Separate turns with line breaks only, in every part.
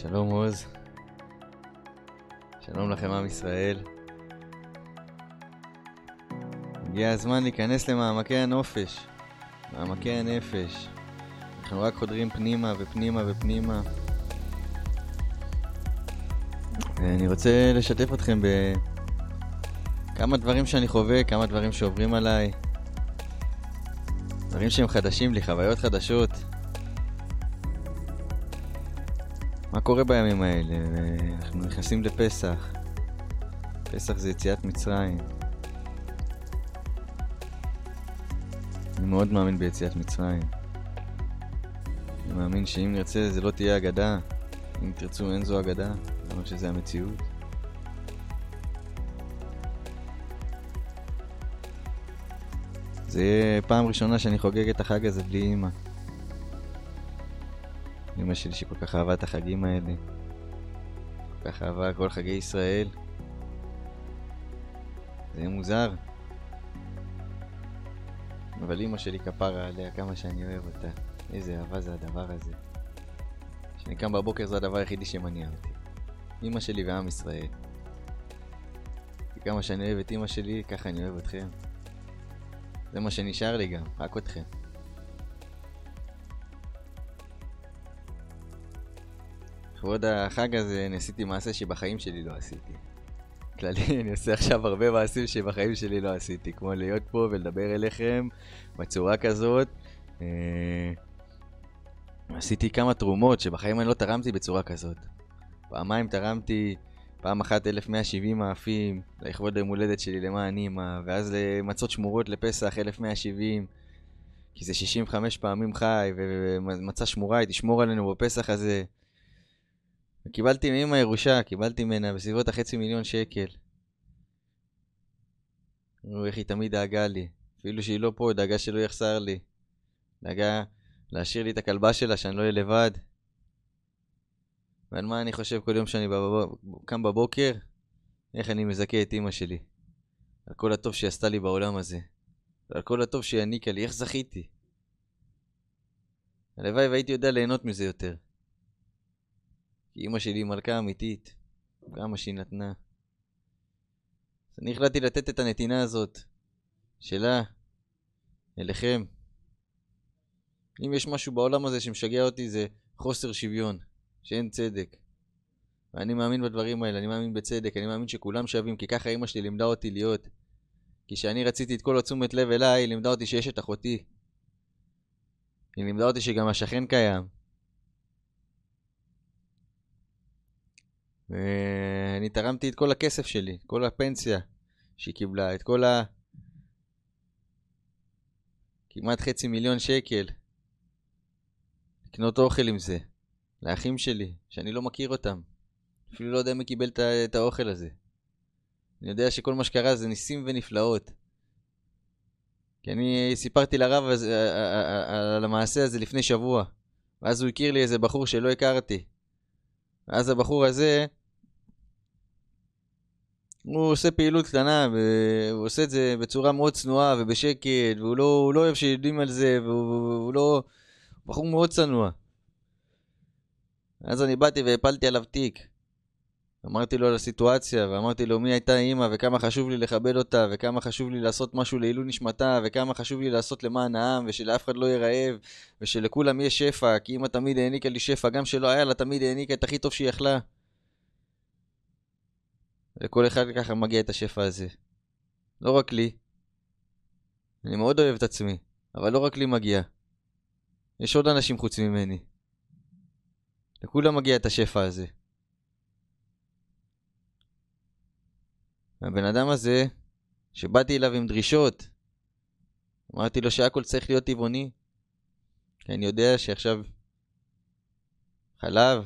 שלום עוז. שלום לכם עם ישראל. הגיע הזמן להיכנס למעמקי הנופש, מעמקי הנפש. אנחנו רק חודרים פנימה ופנימה ופנימה. ואני רוצה לשתף אתכם בכמה דברים שאני חווה, כמה דברים שעוברים עליי. דברים שהם חדשים לי, חוויות חדשות. קורה בימים האלה? אנחנו נכנסים לפסח. פסח זה יציאת מצרים. אני מאוד מאמין ביציאת מצרים. אני מאמין שאם נרצה זה לא תהיה אגדה. אם תרצו אין זו אגדה. אני אומר שזה המציאות. זה יהיה פעם ראשונה שאני חוגג את החג הזה בלי אימא. שלי שכל כך אהבה את החגים האלה. כל כך אהבה כל חגי ישראל. זה יהיה מוזר. אבל אמא שלי כפרה עליה כמה שאני אוהב אותה. איזה אהבה זה הדבר הזה. כשאני קם בבוקר זה הדבר היחידי שמניע אותי. אמא שלי ועם ישראל. כמה שאני אוהב את אמא שלי, ככה אני אוהב אתכם. זה מה שנשאר לי גם, רק אתכם. לכבוד החג הזה אני עשיתי מעשה שבחיים שלי לא עשיתי. כללי, אני עושה עכשיו הרבה מעשים שבחיים שלי לא עשיתי, כמו להיות פה ולדבר אליכם בצורה כזאת. אה, עשיתי כמה תרומות שבחיים אני לא תרמתי בצורה כזאת. פעמיים תרמתי, פעם אחת 1170 מאפים, לכבוד היום הולדת שלי למען אימא, ואז למצות שמורות לפסח 1170, כי זה 65 פעמים חי, ומצה שמורה היא תשמור עלינו בפסח הזה. קיבלתי מאמא ירושה, קיבלתי ממנה בסביבות החצי מיליון שקל. תראו איך היא תמיד דאגה לי. אפילו שהיא לא פה, דאגה שלא יחסר לי. דאגה להשאיר לי את הכלבה שלה, שאני לא אהיה לבד. ועל מה אני חושב כל יום שאני. קם בבוקר? איך אני מזכה את אימא שלי. על כל הטוב שהיא עשתה לי בעולם הזה. ועל כל הטוב שהיא העניקה לי, איך זכיתי? הלוואי והייתי יודע ליהנות מזה יותר. כי אימא שלי מלכה אמיתית, כמה שהיא נתנה. אז אני החלטתי לתת את הנתינה הזאת שלה אליכם. אם יש משהו בעולם הזה שמשגע אותי זה חוסר שוויון, שאין צדק. ואני מאמין בדברים האלה, אני מאמין בצדק, אני מאמין שכולם שווים, כי ככה אימא שלי לימדה אותי להיות. כי כשאני רציתי את כל התשומת לב אליי, היא לימדה אותי שיש את אחותי. היא לימדה אותי שגם השכן קיים. ואני תרמתי את כל הכסף שלי, כל הפנסיה שהיא קיבלה, את כל ה... כמעט חצי מיליון שקל. לקנות אוכל עם זה, לאחים שלי, שאני לא מכיר אותם. אפילו לא יודע מי קיבל את האוכל הזה. אני יודע שכל מה שקרה זה ניסים ונפלאות. כי אני סיפרתי לרב על המעשה הזה לפני שבוע, ואז הוא הכיר לי איזה בחור שלא הכרתי. ואז הבחור הזה, הוא עושה פעילות קטנה, והוא עושה את זה בצורה מאוד צנועה ובשקט, והוא לא, לא אוהב שיודעים על זה, והוא לא... בחור מאוד צנוע. אז אני באתי והפלתי עליו תיק. אמרתי לו על הסיטואציה, ואמרתי לו מי הייתה אימא, וכמה חשוב לי לכבד אותה, וכמה חשוב לי לעשות משהו לעילוי נשמתה, וכמה חשוב לי לעשות למען העם, ושלאף אחד לא יהיה רעב, ושלכולם יהיה שפע, כי אמא תמיד העניקה לי שפע, גם שלא היה לה, תמיד העניקה את הכי טוב שהיא יכלה. לכל אחד ככה מגיע את השפע הזה. לא רק לי. אני מאוד אוהב את עצמי, אבל לא רק לי מגיע. יש עוד אנשים חוץ ממני. לכולם מגיע את השפע הזה. הבן אדם הזה, שבאתי אליו עם דרישות, אמרתי לו שהכל צריך להיות טבעוני. כי אני יודע שעכשיו חלב,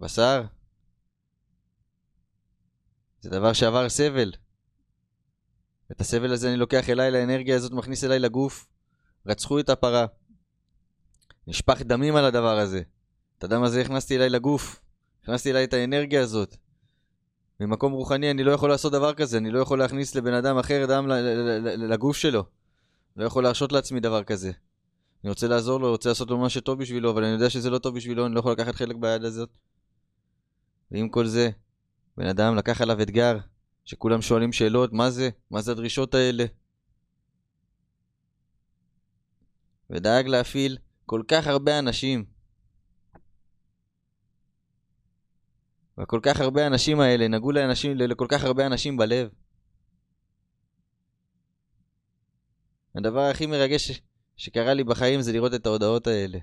בשר, זה דבר שעבר סבל. ואת הסבל הזה אני לוקח אליי, לאנרגיה הזאת מכניס אליי לגוף. רצחו את הפרה. נשפך דמים על הדבר הזה. את הדם הזה הכנסתי אליי לגוף. הכנסתי אליי את האנרגיה הזאת. ממקום רוחני אני לא יכול לעשות דבר כזה, אני לא יכול להכניס לבן אדם אחר דם לגוף שלו. לא יכול להרשות לעצמי דבר כזה. אני רוצה לעזור לו, רוצה לעשות לו מה שטוב בשבילו, אבל אני יודע שזה לא טוב בשבילו, אני לא יכול לקחת חלק ביד הזאת. ועם כל זה, בן אדם לקח עליו אתגר, שכולם שואלים שאלות, מה זה? מה זה הדרישות האלה? ודאג להפעיל כל כך הרבה אנשים. וכל כך הרבה אנשים האלה נגעו לאנשים, לכל כך הרבה אנשים בלב. הדבר הכי מרגש שקרה לי בחיים זה לראות את ההודעות האלה.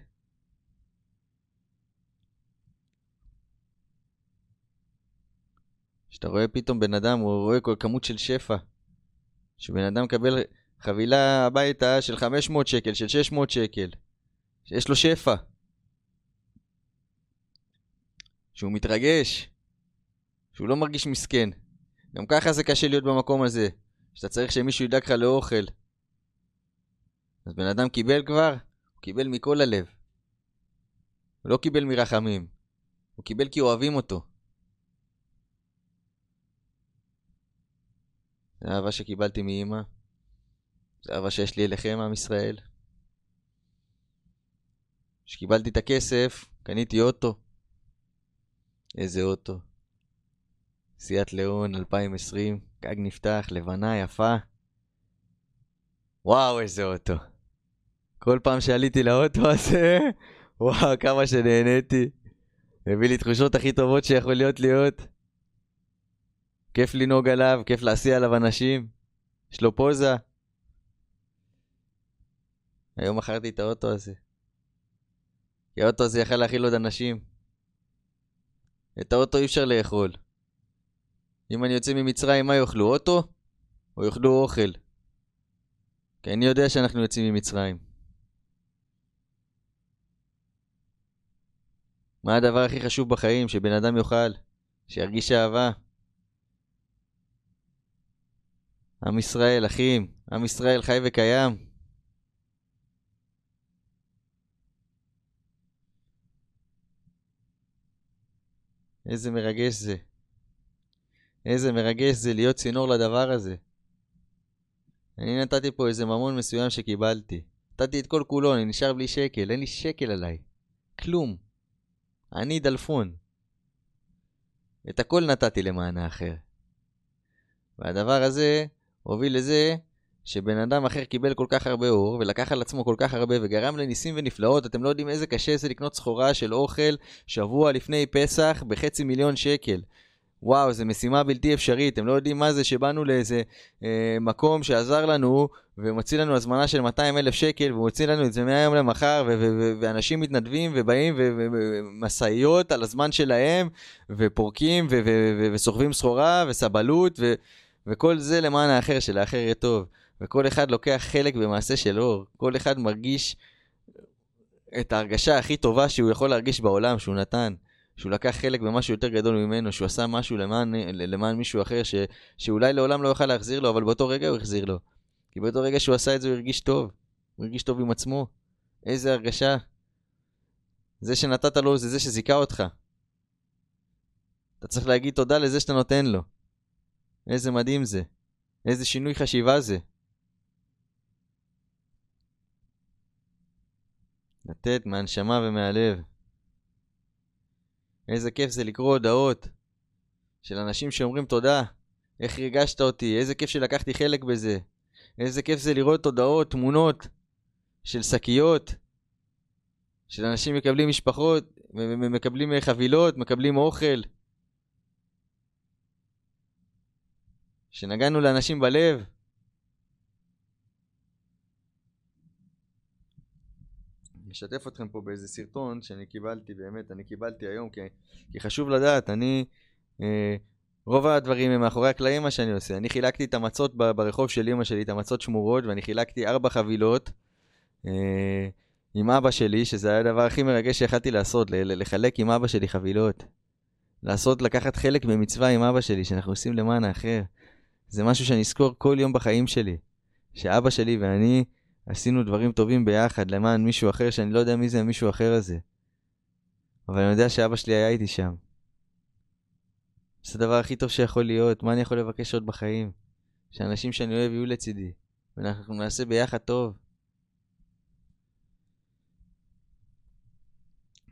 כשאתה רואה פתאום בן אדם, הוא רואה כל כמות של שפע. שבן אדם מקבל חבילה הביתה של 500 שקל, של 600 שקל. שיש לו שפע. שהוא מתרגש. שהוא לא מרגיש מסכן. גם ככה זה קשה להיות במקום הזה. שאתה צריך שמישהו ידאג לך לאוכל. אז בן אדם קיבל כבר, הוא קיבל מכל הלב. הוא לא קיבל מרחמים. הוא קיבל כי אוהבים אותו. זה אהבה שקיבלתי מאימא. זה אהבה שיש לי אליכם, עם ישראל. כשקיבלתי את הכסף, קניתי אוטו. איזה אוטו. סיאט ליאון 2020, גג נפתח, לבנה, יפה. וואו, איזה אוטו. כל פעם שעליתי לאוטו הזה, וואו, כמה שנהניתי. הביא לי תחושות הכי טובות שיכול להיות להיות. כיף לנהוג עליו, כיף להסיע עליו אנשים. יש לו פוזה. היום מכרתי את האוטו הזה. כי האוטו הזה יכל להכיל עוד אנשים. את האוטו אי אפשר לאכול. אם אני יוצא ממצרים, מה יאכלו? אוטו? או יאכלו אוכל? כי אני יודע שאנחנו יוצאים ממצרים. מה הדבר הכי חשוב בחיים? שבן אדם יאכל, שירגיש אהבה. עם ישראל, אחים, עם ישראל חי וקיים. איזה מרגש זה. איזה מרגש זה להיות צינור לדבר הזה. אני נתתי פה איזה ממון מסוים שקיבלתי. נתתי את כל כולו, אני נשאר בלי שקל, אין לי שקל עליי. כלום. אני דלפון. את הכל נתתי למען האחר. והדבר הזה הוביל לזה שבן אדם אחר קיבל כל כך הרבה אור, ולקח על עצמו כל כך הרבה, וגרם לניסים ונפלאות, אתם לא יודעים איזה קשה זה לקנות סחורה של אוכל שבוע לפני פסח בחצי מיליון שקל. וואו, זו משימה בלתי אפשרית, אתם לא יודעים מה זה שבאנו לאיזה אה, מקום שעזר לנו ומוציא לנו הזמנה של 200 אלף שקל ומוציא לנו את זה מהיום למחר ואנשים מתנדבים ובאים ומשאיות על הזמן שלהם ופורקים וסוחבים סחורה וסבלות וכל זה למען האחר, שלאחר יהיה טוב. וכל אחד לוקח חלק במעשה של אור. כל אחד מרגיש את ההרגשה הכי טובה שהוא יכול להרגיש בעולם, שהוא נתן. שהוא לקח חלק במשהו יותר גדול ממנו, שהוא עשה משהו למען, למען מישהו אחר ש, שאולי לעולם לא יוכל להחזיר לו, אבל באותו רגע הוא החזיר לו. כי באותו רגע שהוא עשה את זה הוא הרגיש טוב. הוא הרגיש טוב עם עצמו. איזה הרגשה. זה שנתת לו זה זה שזיכה אותך. אתה צריך להגיד תודה לזה שאתה נותן לו. איזה מדהים זה. איזה שינוי חשיבה זה. לתת מהנשמה ומהלב. איזה כיף זה לקרוא הודעות של אנשים שאומרים תודה, איך ריגשת אותי, איזה כיף שלקחתי חלק בזה. איזה כיף זה לראות הודעות, תמונות של שקיות, של אנשים מקבלים משפחות, מקבלים חבילות, מקבלים אוכל. שנגענו לאנשים בלב. אשתף אתכם פה באיזה סרטון שאני קיבלתי, באמת, אני קיבלתי היום, כי, כי חשוב לדעת, אני, אה, רוב הדברים הם מאחורי הקלעים מה שאני עושה. אני חילקתי את המצות ברחוב של אמא שלי, את המצות שמורות, ואני חילקתי ארבע חבילות אה, עם אבא שלי, שזה היה הדבר הכי מרגש שיכלתי לעשות, לחלק עם אבא שלי חבילות. לעשות, לקחת חלק במצווה עם אבא שלי, שאנחנו עושים למען האחר. זה משהו שאני אזכור כל יום בחיים שלי. שאבא שלי ואני עשינו דברים טובים ביחד למען מישהו אחר, שאני לא יודע מי זה המישהו אחר הזה. אבל אני יודע שאבא שלי היה איתי שם. זה הדבר הכי טוב שיכול להיות, מה אני יכול לבקש עוד בחיים? שאנשים שאני אוהב יהיו לצידי, ואנחנו נעשה ביחד טוב.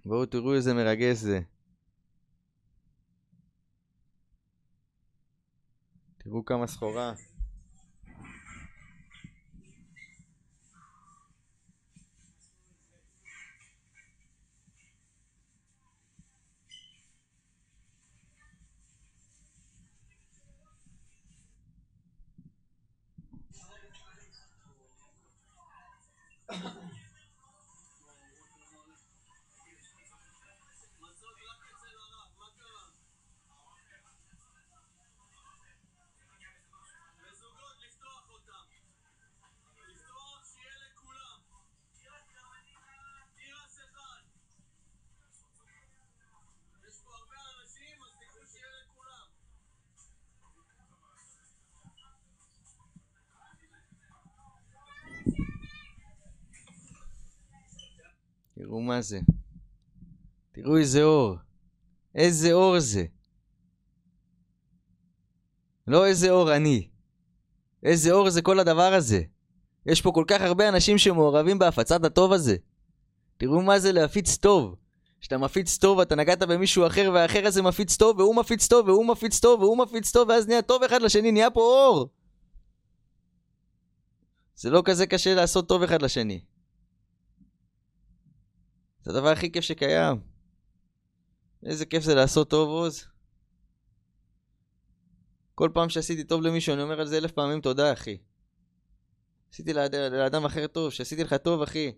בואו תראו איזה מרגש זה. תראו כמה סחורה. תראו מה זה. תראו איזה אור. איזה אור זה. לא איזה אור אני. איזה אור זה כל הדבר הזה. יש פה כל כך הרבה אנשים שמעורבים בהפצת הטוב הזה. תראו מה זה להפיץ טוב. כשאתה מפיץ טוב אתה נגעת במישהו אחר והאחר הזה מפיץ טוב והוא מפיץ טוב והוא מפיץ טוב והוא מפיץ טוב ואז נהיה טוב אחד לשני, נהיה פה אור. זה לא כזה קשה לעשות טוב אחד לשני. זה הדבר הכי כיף שקיים. איזה כיף זה לעשות טוב, עוז. כל פעם שעשיתי טוב למישהו, אני אומר על זה אלף פעמים תודה, אחי. עשיתי לאד... לאדם אחר טוב, שעשיתי לך טוב, אחי.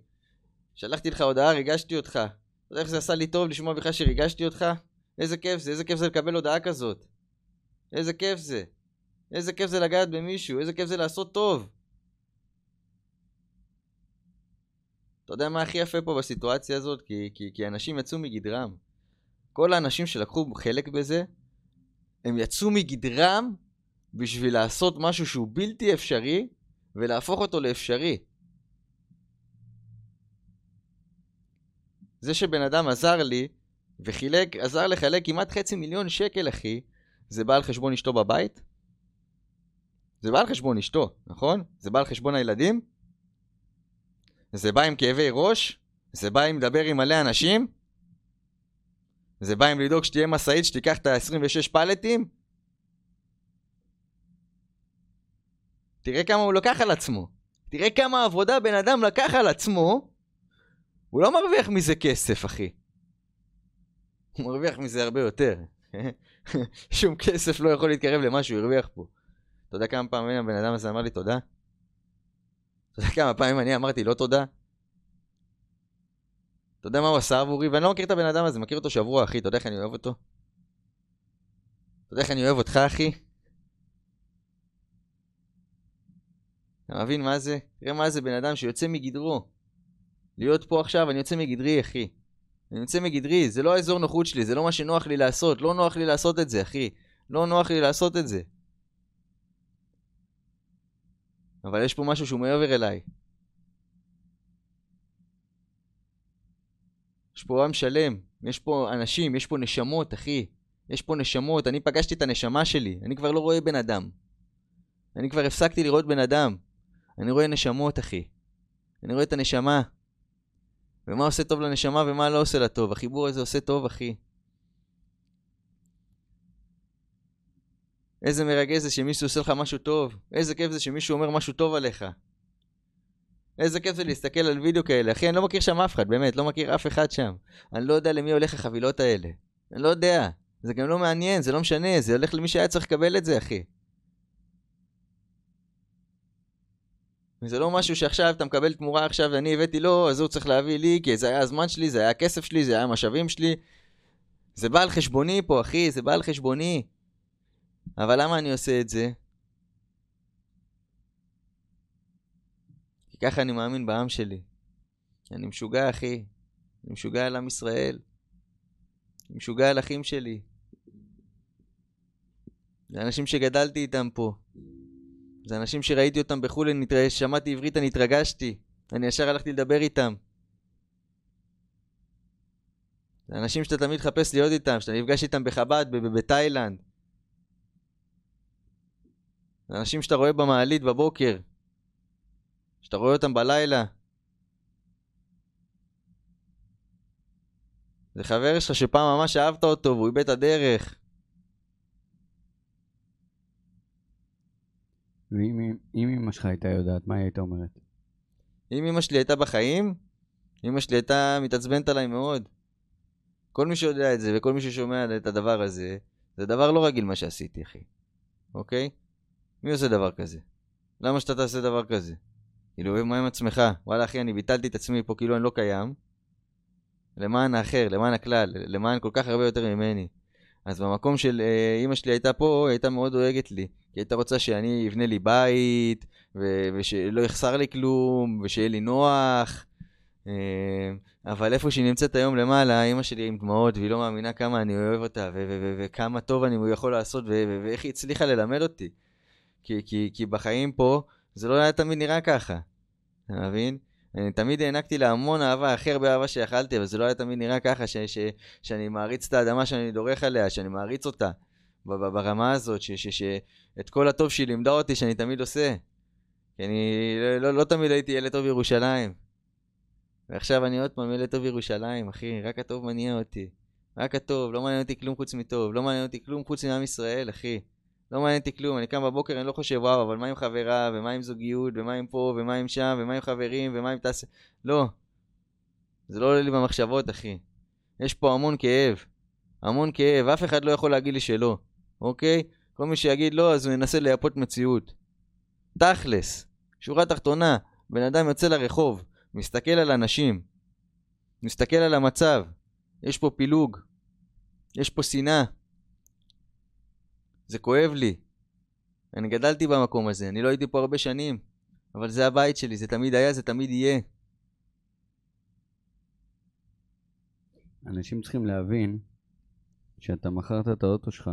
שלחתי לך הודעה, ריגשתי אותך. אתה יודע איך זה עשה לי טוב לשמוע בכלל שריגשתי אותך? איזה כיף זה, איזה כיף זה לקבל הודעה כזאת. איזה כיף זה. איזה כיף זה לגעת במישהו, איזה כיף זה לעשות טוב. אתה יודע מה הכי יפה פה בסיטואציה הזאת? כי, כי, כי אנשים יצאו מגדרם. כל האנשים שלקחו חלק בזה, הם יצאו מגדרם בשביל לעשות משהו שהוא בלתי אפשרי ולהפוך אותו לאפשרי. זה שבן אדם עזר לי וחילק, עזר לחלק כמעט חצי מיליון שקל, אחי, זה בא על חשבון אשתו בבית? זה בא על חשבון אשתו, נכון? זה בא על חשבון הילדים? זה בא עם כאבי ראש? זה בא עם לדבר עם מלא אנשים? זה בא עם לדאוג שתהיה משאית שתיקח את ה-26 פלטים? תראה כמה הוא לקח על עצמו. תראה כמה עבודה בן אדם לקח על עצמו. הוא לא מרוויח מזה כסף, אחי. הוא מרוויח מזה הרבה יותר. שום כסף לא יכול להתקרב למה שהוא הרוויח פה. אתה יודע כמה פעמים הבן אדם הזה אמר לי תודה? אתה יודע כמה פעמים אני אמרתי לא תודה? אתה יודע מה הוא עשה עבורי? ואני לא מכיר את הבן אדם הזה, מכיר אותו שבוע, אחי, אתה יודע איך אני אוהב אותו? אתה יודע איך אני אוהב אותך, אחי? אתה מבין מה זה? תראה מה זה בן אדם שיוצא מגדרו. להיות פה עכשיו, אני יוצא מגדרי, אחי. אני יוצא מגדרי, זה לא האזור נוחות שלי, זה לא מה שנוח לי לעשות. לא נוח לי לעשות את זה, אחי. לא נוח לי לעשות את זה. אבל יש פה משהו שהוא מעבר אליי. יש פה עם שלם, יש פה אנשים, יש פה נשמות, אחי. יש פה נשמות, אני פגשתי את הנשמה שלי, אני כבר לא רואה בן אדם. אני כבר הפסקתי לראות בן אדם. אני רואה נשמות, אחי. אני רואה את הנשמה. ומה עושה טוב לנשמה ומה לא עושה לה טוב. החיבור הזה עושה טוב, אחי. איזה מרגש זה שמישהו עושה לך משהו טוב. איזה כיף זה שמישהו אומר משהו טוב עליך. איזה כיף זה להסתכל על וידאו כאלה. אחי, אני לא מכיר שם אף אחד, באמת, לא מכיר אף אחד שם. אני לא יודע למי הולך החבילות האלה. אני לא יודע. זה גם לא מעניין, זה לא משנה, זה הולך למי שהיה צריך לקבל את זה, אחי. וזה לא משהו שעכשיו אתה מקבל תמורה עכשיו ואני הבאתי לו, אז הוא צריך להביא לי, כי זה היה הזמן שלי, זה היה הכסף שלי, זה היה המשאבים שלי. זה בא על חשבוני פה, אחי, זה בא על חשבוני. אבל למה אני עושה את זה? כי ככה אני מאמין בעם שלי. אני משוגע, אחי. אני משוגע על עם ישראל. אני משוגע על אחים שלי. זה אנשים שגדלתי איתם פה. זה אנשים שראיתי אותם בחו"ל, שמעתי עברית, אני התרגשתי. אני ישר הלכתי לדבר איתם. זה אנשים שאתה תמיד מחפש להיות איתם, שאתה נפגש איתם בחב"ד, בתאילנד. זה אנשים שאתה רואה במעלית בבוקר, שאתה רואה אותם בלילה. זה חבר שלך שפעם ממש אהבת אותו והוא איבד את הדרך.
ואם אמא שלך הייתה יודעת, מה היא הייתה אומרת?
אם אמא שלי הייתה בחיים, אמא שלי הייתה מתעצבנת עליי מאוד. כל מי שיודע את זה וכל מי ששומע את הדבר הזה, זה דבר לא רגיל מה שעשיתי, אחי. אוקיי? מי עושה דבר כזה? למה שאתה תעשה דבר כזה? כאילו, מה עם עצמך? וואלה, אחי, אני ביטלתי את עצמי פה כאילו אני לא קיים. למען האחר, למען הכלל, למען כל כך הרבה יותר ממני. אז במקום של אה, אימא שלי הייתה פה, היא הייתה מאוד דואגת לי. כי הייתה רוצה שאני אבנה לי בית, ו- ושלא יחסר לי כלום, ושיהיה לי נוח. אה, אבל איפה שהיא נמצאת היום למעלה, אימא שלי עם דמעות, והיא לא מאמינה כמה אני אוהב אותה, ו- ו- ו- וכמה טוב אני יכול לעשות, ו- ואיך היא הצליחה ללמד אותי. כי, כי, כי בחיים פה, זה לא היה תמיד נראה ככה. אתה מבין? אני תמיד הענקתי לה המון אהבה, הכי הרבה אהבה שיכלתי, אבל זה לא היה תמיד נראה ככה, ש, ש, שאני מעריץ את האדמה שאני דורך עליה, שאני מעריץ אותה, ברמה הזאת, ש, ש, ש, את כל הטוב שהיא לימדה אותי שאני תמיד עושה. כי אני לא, לא, לא תמיד הייתי ילד טוב בירושלים. ועכשיו אני עוד פעם ילד טוב בירושלים, אחי, רק הטוב מניע אותי. רק הטוב, לא מעניין אותי כלום חוץ מטוב, לא מעניין אותי כלום חוץ מעם ישראל, אחי. לא מעניין אותי כלום, אני קם בבוקר, אני לא חושב, וואו, אבל מה עם חברה, ומה עם זוגיות, ומה עם פה, ומה עם שם, ומה עם חברים, ומה עם תעש... לא. זה לא עולה לי במחשבות, אחי. יש פה המון כאב. המון כאב, אף אחד לא יכול להגיד לי שלא, אוקיי? כל מי שיגיד לא, אז הוא ינסה לייפות מציאות. תכלס, שורה תחתונה, בן אדם יוצא לרחוב, מסתכל על אנשים, מסתכל על המצב, יש פה פילוג, יש פה שנאה. זה כואב לי. אני גדלתי במקום הזה, אני לא הייתי פה הרבה שנים, אבל זה הבית שלי, זה תמיד היה, זה תמיד יהיה.
אנשים צריכים להבין שאתה מכרת את האוטו שלך,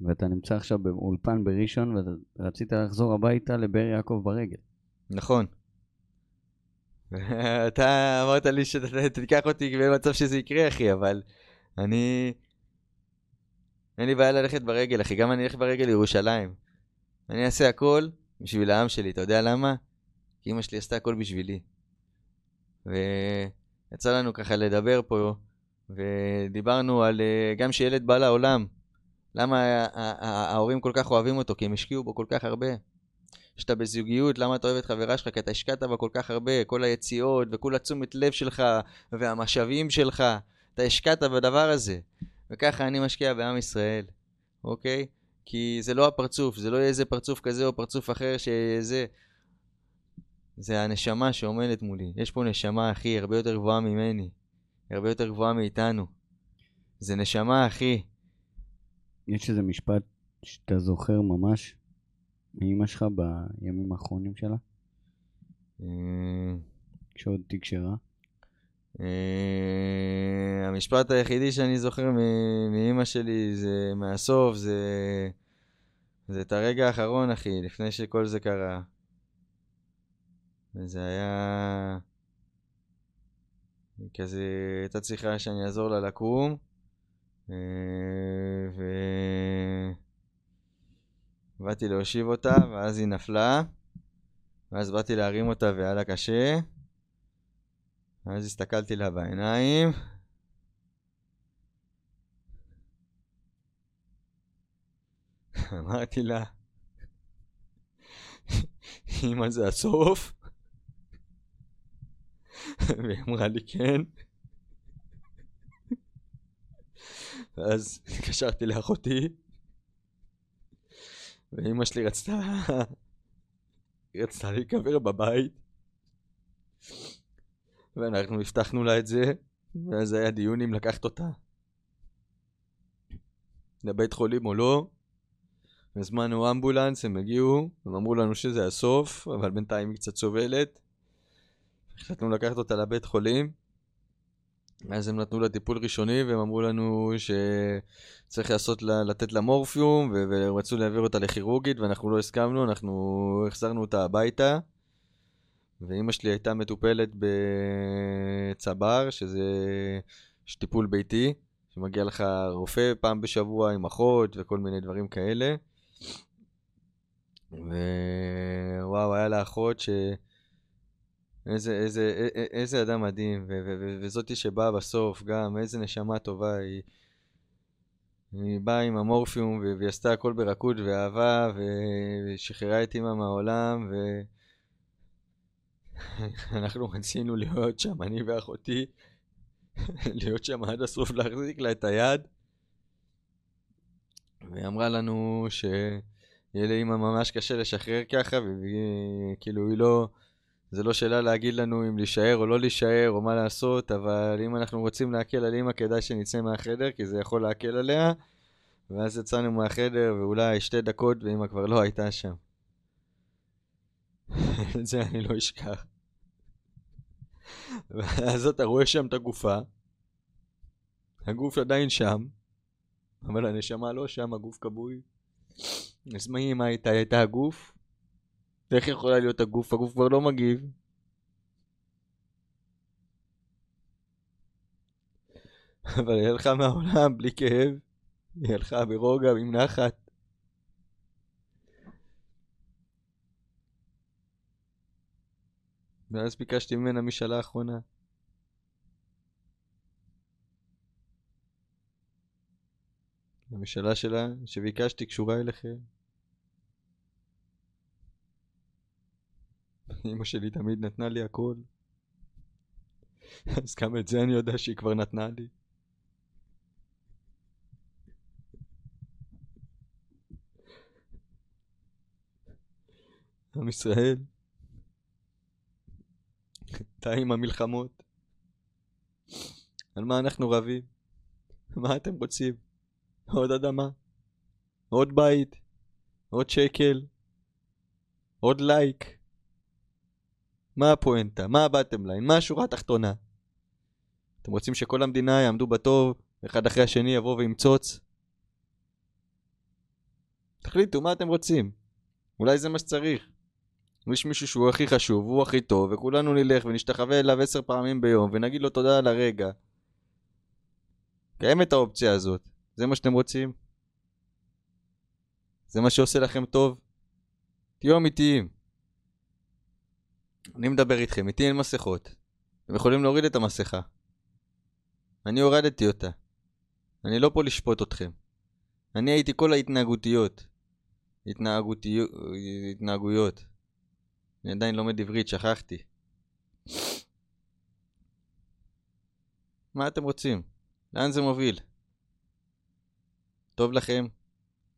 ואתה נמצא עכשיו באולפן בראשון, ורצית לחזור הביתה לבאר יעקב ברגל.
נכון. אתה אמרת לי שאתה תיקח אותי במצב שזה יקרה, אחי, אבל אני... אין לי בעיה ללכת ברגל, אחי, גם אני אלך ברגל לירושלים. אני אעשה הכל בשביל העם שלי, אתה יודע למה? כי אמא שלי עשתה הכל בשבילי. ויצא לנו ככה לדבר פה, ודיברנו על אה, גם שילד בא לעולם, למה ההורים כל כך אוהבים אותו? כי הם השקיעו בו כל כך הרבה. כשאתה בזוגיות, למה אתה אוהב את חברה שלך? כי אתה השקעת בה כל כך הרבה, כל היציאות וכל התשומת לב שלך והמשאבים שלך, אתה השקעת בדבר הזה. וככה אני משקיע בעם ישראל, אוקיי? כי זה לא הפרצוף, זה לא יהיה איזה פרצוף כזה או פרצוף אחר שזה... זה הנשמה שעומדת מולי. יש פה נשמה, אחי, הרבה יותר גבוהה ממני. הרבה יותר גבוהה מאיתנו. זה נשמה, אחי.
יש איזה משפט שאתה זוכר ממש מאמא שלך בימים האחרונים שלה?
אה,
כשעוד תקשרה?
אה, המשפט היחידי שאני זוכר מאמא שלי זה מהסוף, זה, זה את הרגע האחרון, אחי, לפני שכל זה קרה. וזה היה... כזה, הייתה צריכה שאני אעזור לה לקום, אה, ו... באתי להושיב אותה, ואז היא נפלה, ואז באתי להרים אותה והיה לה קשה. ואז הסתכלתי לה בעיניים. אמרתי לה, אמא זה הסוף? והיא אמרה לי כן. ואז התקשרתי לאחותי, ואימא שלי רצתה, רצתה להיקבר בבית. ואנחנו הבטחנו לה את זה, ואז היה דיון אם לקחת אותה לבית חולים או לא. הזמנו אמבולנס, הם הגיעו, הם אמרו לנו שזה הסוף, אבל בינתיים היא קצת סובלת. החלטנו לקחת אותה לבית חולים. אז הם נתנו לה טיפול ראשוני והם אמרו לנו שצריך לעשות לה, לתת לה מורפיום ורצו להעביר אותה לכירורגית ואנחנו לא הסכמנו, אנחנו החזרנו אותה הביתה. ואימא שלי הייתה מטופלת בצבר, שזה טיפול ביתי, שמגיע לך רופא פעם בשבוע עם אחות וכל מיני דברים כאלה. ווואו, היה לה אחות ש... איזה, איזה, איזה אדם מדהים, ו- ו- ו- וזאתי שבאה בסוף גם, איזה נשמה טובה היא. היא באה עם המורפיום ו- והיא עשתה הכל ברכות ואהבה ו- ושחררה את אימא מהעולם ואנחנו רצינו להיות שם, אני ואחותי, להיות שם עד הסוף, להחזיק לה את היד. והיא אמרה לנו שיהיה לאימא ממש קשה לשחרר ככה, וכאילו היא לא, זה לא שאלה להגיד לנו אם להישאר או לא להישאר או מה לעשות, אבל אם אנחנו רוצים להקל על אימא כדאי שנצא מהחדר, כי זה יכול להקל עליה. ואז יצאנו מהחדר ואולי שתי דקות ואימא כבר לא הייתה שם. את זה אני לא אשכח. ואז אתה רואה שם את הגופה, הגוף עדיין שם, אבל הנשמה לא שם, הגוף כבוי. אז מה אמא הייתה? הייתה הגוף? ואיך יכולה להיות הגוף? הגוף כבר לא מגיב. אבל היא הלכה מהעולם בלי כאב, היא הלכה ברוגע, עם נחת. ואז ביקשתי ממנה משאלה אחרונה. המשאלה שלה שביקשתי קשורה אליכם. אמא שלי תמיד נתנה לי הכל. אז גם את זה אני יודע שהיא כבר נתנה לי. עם ישראל, די עם המלחמות. על מה אנחנו רבים? מה אתם רוצים? עוד אדמה? עוד בית? עוד שקל? עוד לייק? מה הפואנטה? מה הבטם ליין? מה השורה התחתונה? אתם רוצים שכל המדינה יעמדו בתור, אחד אחרי השני יבוא וימצוץ? תחליטו מה אתם רוצים. אולי זה מה שצריך. יש מישהו שהוא הכי חשוב, הוא הכי טוב, וכולנו נלך ונשתחווה אליו עשר פעמים ביום, ונגיד לו תודה על הרגע. קיימת האופציה הזאת. זה מה שאתם רוצים? זה מה שעושה לכם טוב? תהיו אמיתיים. אני מדבר איתכם, איתי אין מסכות. אתם יכולים להוריד את המסכה. אני הורדתי אותה. אני לא פה לשפוט אתכם. אני הייתי כל ההתנהגותיות. התנהגותיות, התנהגויות. אני עדיין לומד עברית, שכחתי. מה אתם רוצים? לאן זה מוביל? טוב לכם?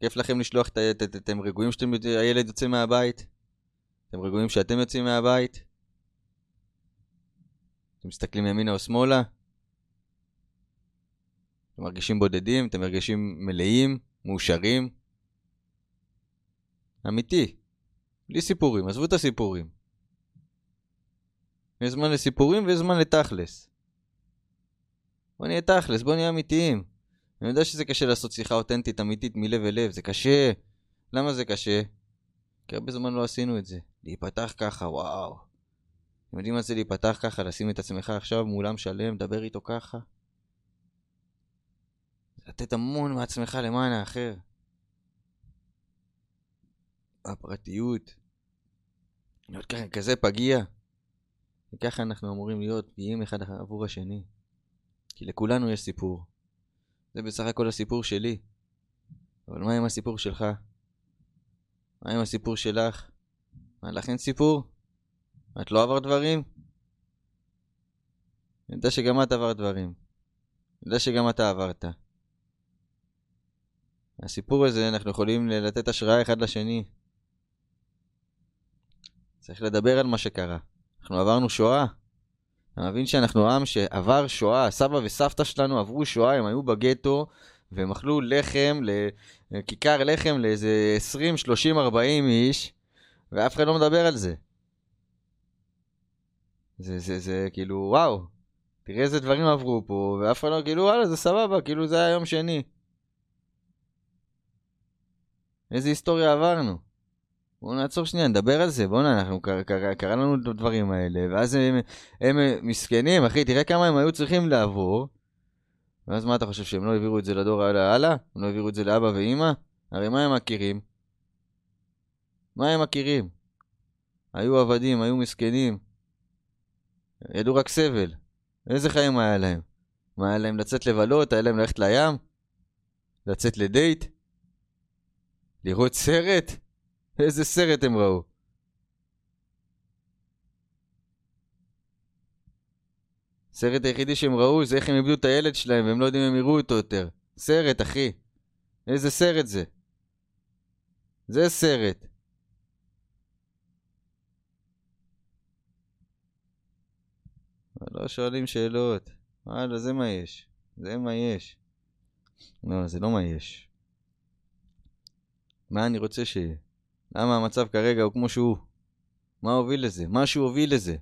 כיף לכם לשלוח את ה... את- את- אתם רגועים שהילד יוצא מהבית? אתם רגועים שאתם יוצאים מהבית? אתם מסתכלים ימינה או שמאלה? אתם מרגישים בודדים? אתם מרגישים מלאים? מאושרים? אמיתי. בלי סיפורים, עזבו את הסיפורים. יש זמן לסיפורים ויש זמן לתכלס. בוא נהיה תכלס, בוא נהיה אמיתיים. אני יודע שזה קשה לעשות שיחה אותנטית אמיתית מלב אל לב, זה קשה. למה זה קשה? כי הרבה זמן לא עשינו את זה. להיפתח ככה, וואו. אתם יודעים מה זה להיפתח ככה? לשים את עצמך עכשיו מאולם שלם, לדבר איתו ככה? לתת המון מעצמך למען האחר. הפרטיות. להיות ככה, כזה פגיע. וככה אנחנו אמורים להיות פגיעים אחד עבור השני. כי לכולנו יש סיפור. זה בסך הכל הסיפור שלי. אבל מה עם הסיפור שלך? מה עם הסיפור שלך? מה, לך אין סיפור? את לא עברת דברים? אני יודע שגם את עברת דברים. אני יודע שגם אתה עברת. הסיפור הזה, אנחנו יכולים לתת השראה אחד לשני. צריך לדבר על מה שקרה. אנחנו עברנו שואה. אתה מבין שאנחנו עם שעבר שואה, סבא וסבתא שלנו עברו שואה, הם היו בגטו והם אכלו לחם, כיכר לחם לאיזה 20, 30, 40 איש, ואף אחד לא מדבר על זה. זה, זה, זה כאילו, וואו, תראה איזה דברים עברו פה, ואף אחד לא, כאילו, וואלה, זה סבבה, כאילו זה היה יום שני. איזה היסטוריה עברנו. בואו נעצור שנייה, נדבר על זה, בוא'נה, אנחנו, קרה, לנו את הדברים האלה, ואז הם, הם מסכנים, אחי, תראה כמה הם היו צריכים לעבור, ואז מה אתה חושב, שהם לא העבירו את זה לדור הלאה? הם לא העבירו את זה לאבא ואימא? הרי מה הם מכירים? מה הם מכירים? היו עבדים, היו מסכנים. ידעו רק סבל. איזה חיים היה להם? מה היה להם לצאת לבלות? היה להם ללכת לים? לצאת לדייט? לראות סרט? איזה סרט הם ראו? הסרט היחידי שהם ראו זה איך הם איבדו את הילד שלהם והם לא יודעים אם הם יראו אותו יותר. סרט, אחי. איזה סרט זה? זה סרט. לא שואלים שאלות. וואלה, זה מה יש. זה מה יש. לא, זה לא מה יש. מה אני רוצה שיהיה? למה המצב כרגע הוא כמו שהוא? מה הוביל לזה? משהו הוביל לזה.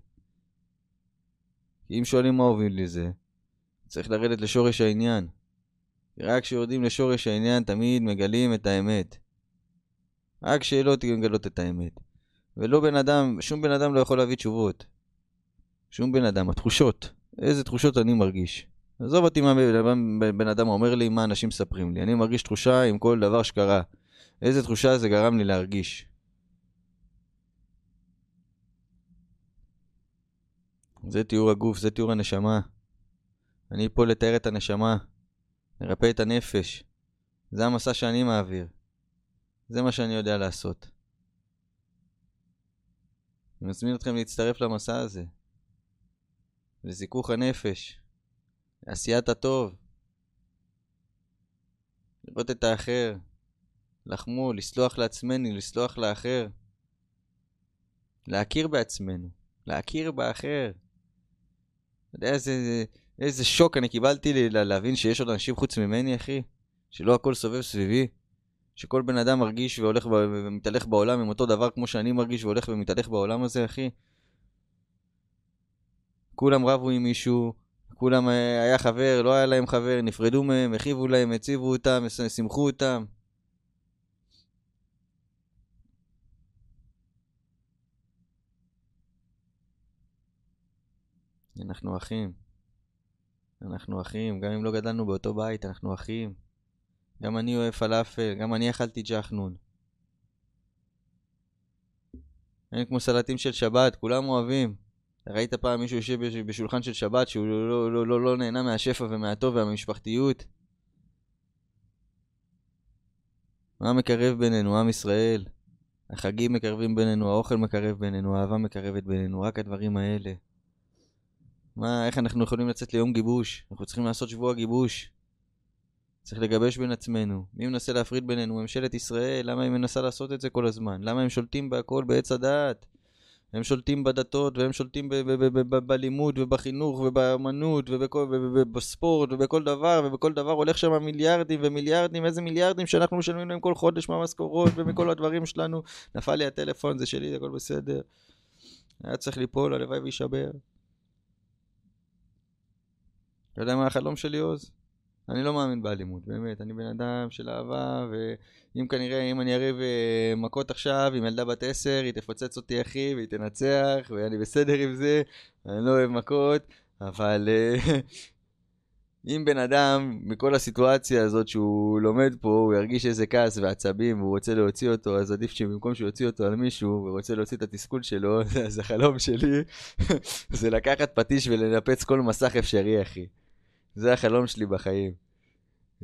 אם שואלים מה הוביל לזה, צריך לרדת לשורש העניין. רק כשיורדים לשורש העניין תמיד מגלים את האמת. רק שאלות מגלות את האמת. ולא בן אדם, שום בן אדם לא יכול להביא תשובות. שום בן אדם, התחושות. איזה תחושות אני מרגיש. עזוב אותי מה בן אדם אומר לי, מה אנשים מספרים לי. אני מרגיש תחושה עם כל דבר שקרה. איזה תחושה זה גרם לי להרגיש. זה תיאור הגוף, זה תיאור הנשמה. אני פה לתאר את הנשמה, לרפא את הנפש. זה המסע שאני מעביר. זה מה שאני יודע לעשות. אני מזמין אתכם להצטרף למסע הזה. לזיכוך הנפש, לעשיית הטוב, לראות את האחר, לחמו, לסלוח לעצמנו, לסלוח לאחר, להכיר בעצמנו, להכיר באחר. אתה יודע איזה, איזה שוק אני קיבלתי לי להבין שיש עוד אנשים חוץ ממני, אחי? שלא הכל סובב סביבי? שכל בן אדם מרגיש והולך ומתהלך בעולם עם אותו דבר כמו שאני מרגיש והולך ומתהלך בעולם הזה, אחי? כולם רבו עם מישהו, כולם אה, היה חבר, לא היה להם חבר, נפרדו מהם, הכיבו להם, הציבו אותם, שימחו אותם. אנחנו אחים. אנחנו אחים, גם אם לא גדלנו באותו בית, אנחנו אחים. גם אני אוהב פלאפל, גם אני אכלתי ג'חנון. אין כמו סלטים של שבת, כולם אוהבים. ראית פעם מישהו יושב בשולחן של שבת שהוא לא, לא, לא, לא, לא נהנה מהשפע ומהטוב והמשפחתיות? מה מקרב בינינו, עם ישראל? החגים מקרבים בינינו, האוכל מקרב בינינו, האהבה מקרבת בינינו, רק הדברים האלה. מה, איך אנחנו יכולים לצאת ליום גיבוש? אנחנו צריכים לעשות שבוע גיבוש. צריך לגבש בין עצמנו. מי מנסה להפריד בינינו? ממשלת ישראל. למה היא מנסה לעשות את זה כל הזמן? למה הם שולטים בהכל בעץ הדעת? הם שולטים בדתות, והם שולטים בלימוד, ובחינוך, ובאמנות, ובספורט, ובכל דבר, ובכל דבר הולך שם מיליארדים ומיליארדים, איזה מיליארדים שאנחנו משלמים להם כל חודש מהמשכורות ומכל הדברים שלנו. נפל לי הטלפון, זה שלי, הכל בסדר. היה צריך ליפול, הלוואי ויישבר. אתה יודע מה החלום שלי, עוז? אני לא מאמין באלימות, באמת. אני בן אדם של אהבה, ואם כנראה, אם אני אריב אה, מכות עכשיו עם ילדה בת עשר, היא תפוצץ אותי אחי, והיא תנצח, ואני בסדר עם זה, אני לא אוהב מכות, אבל אה, אם בן אדם, מכל הסיטואציה הזאת שהוא לומד פה, הוא ירגיש איזה כעס ועצבים, והוא רוצה להוציא אותו, אז עדיף שבמקום שהוא יוציא אותו על מישהו, ורוצה להוציא את התסכול שלו, אז החלום שלי זה לקחת פטיש ולנפץ כל מסך אפשרי, אחי. זה החלום שלי בחיים.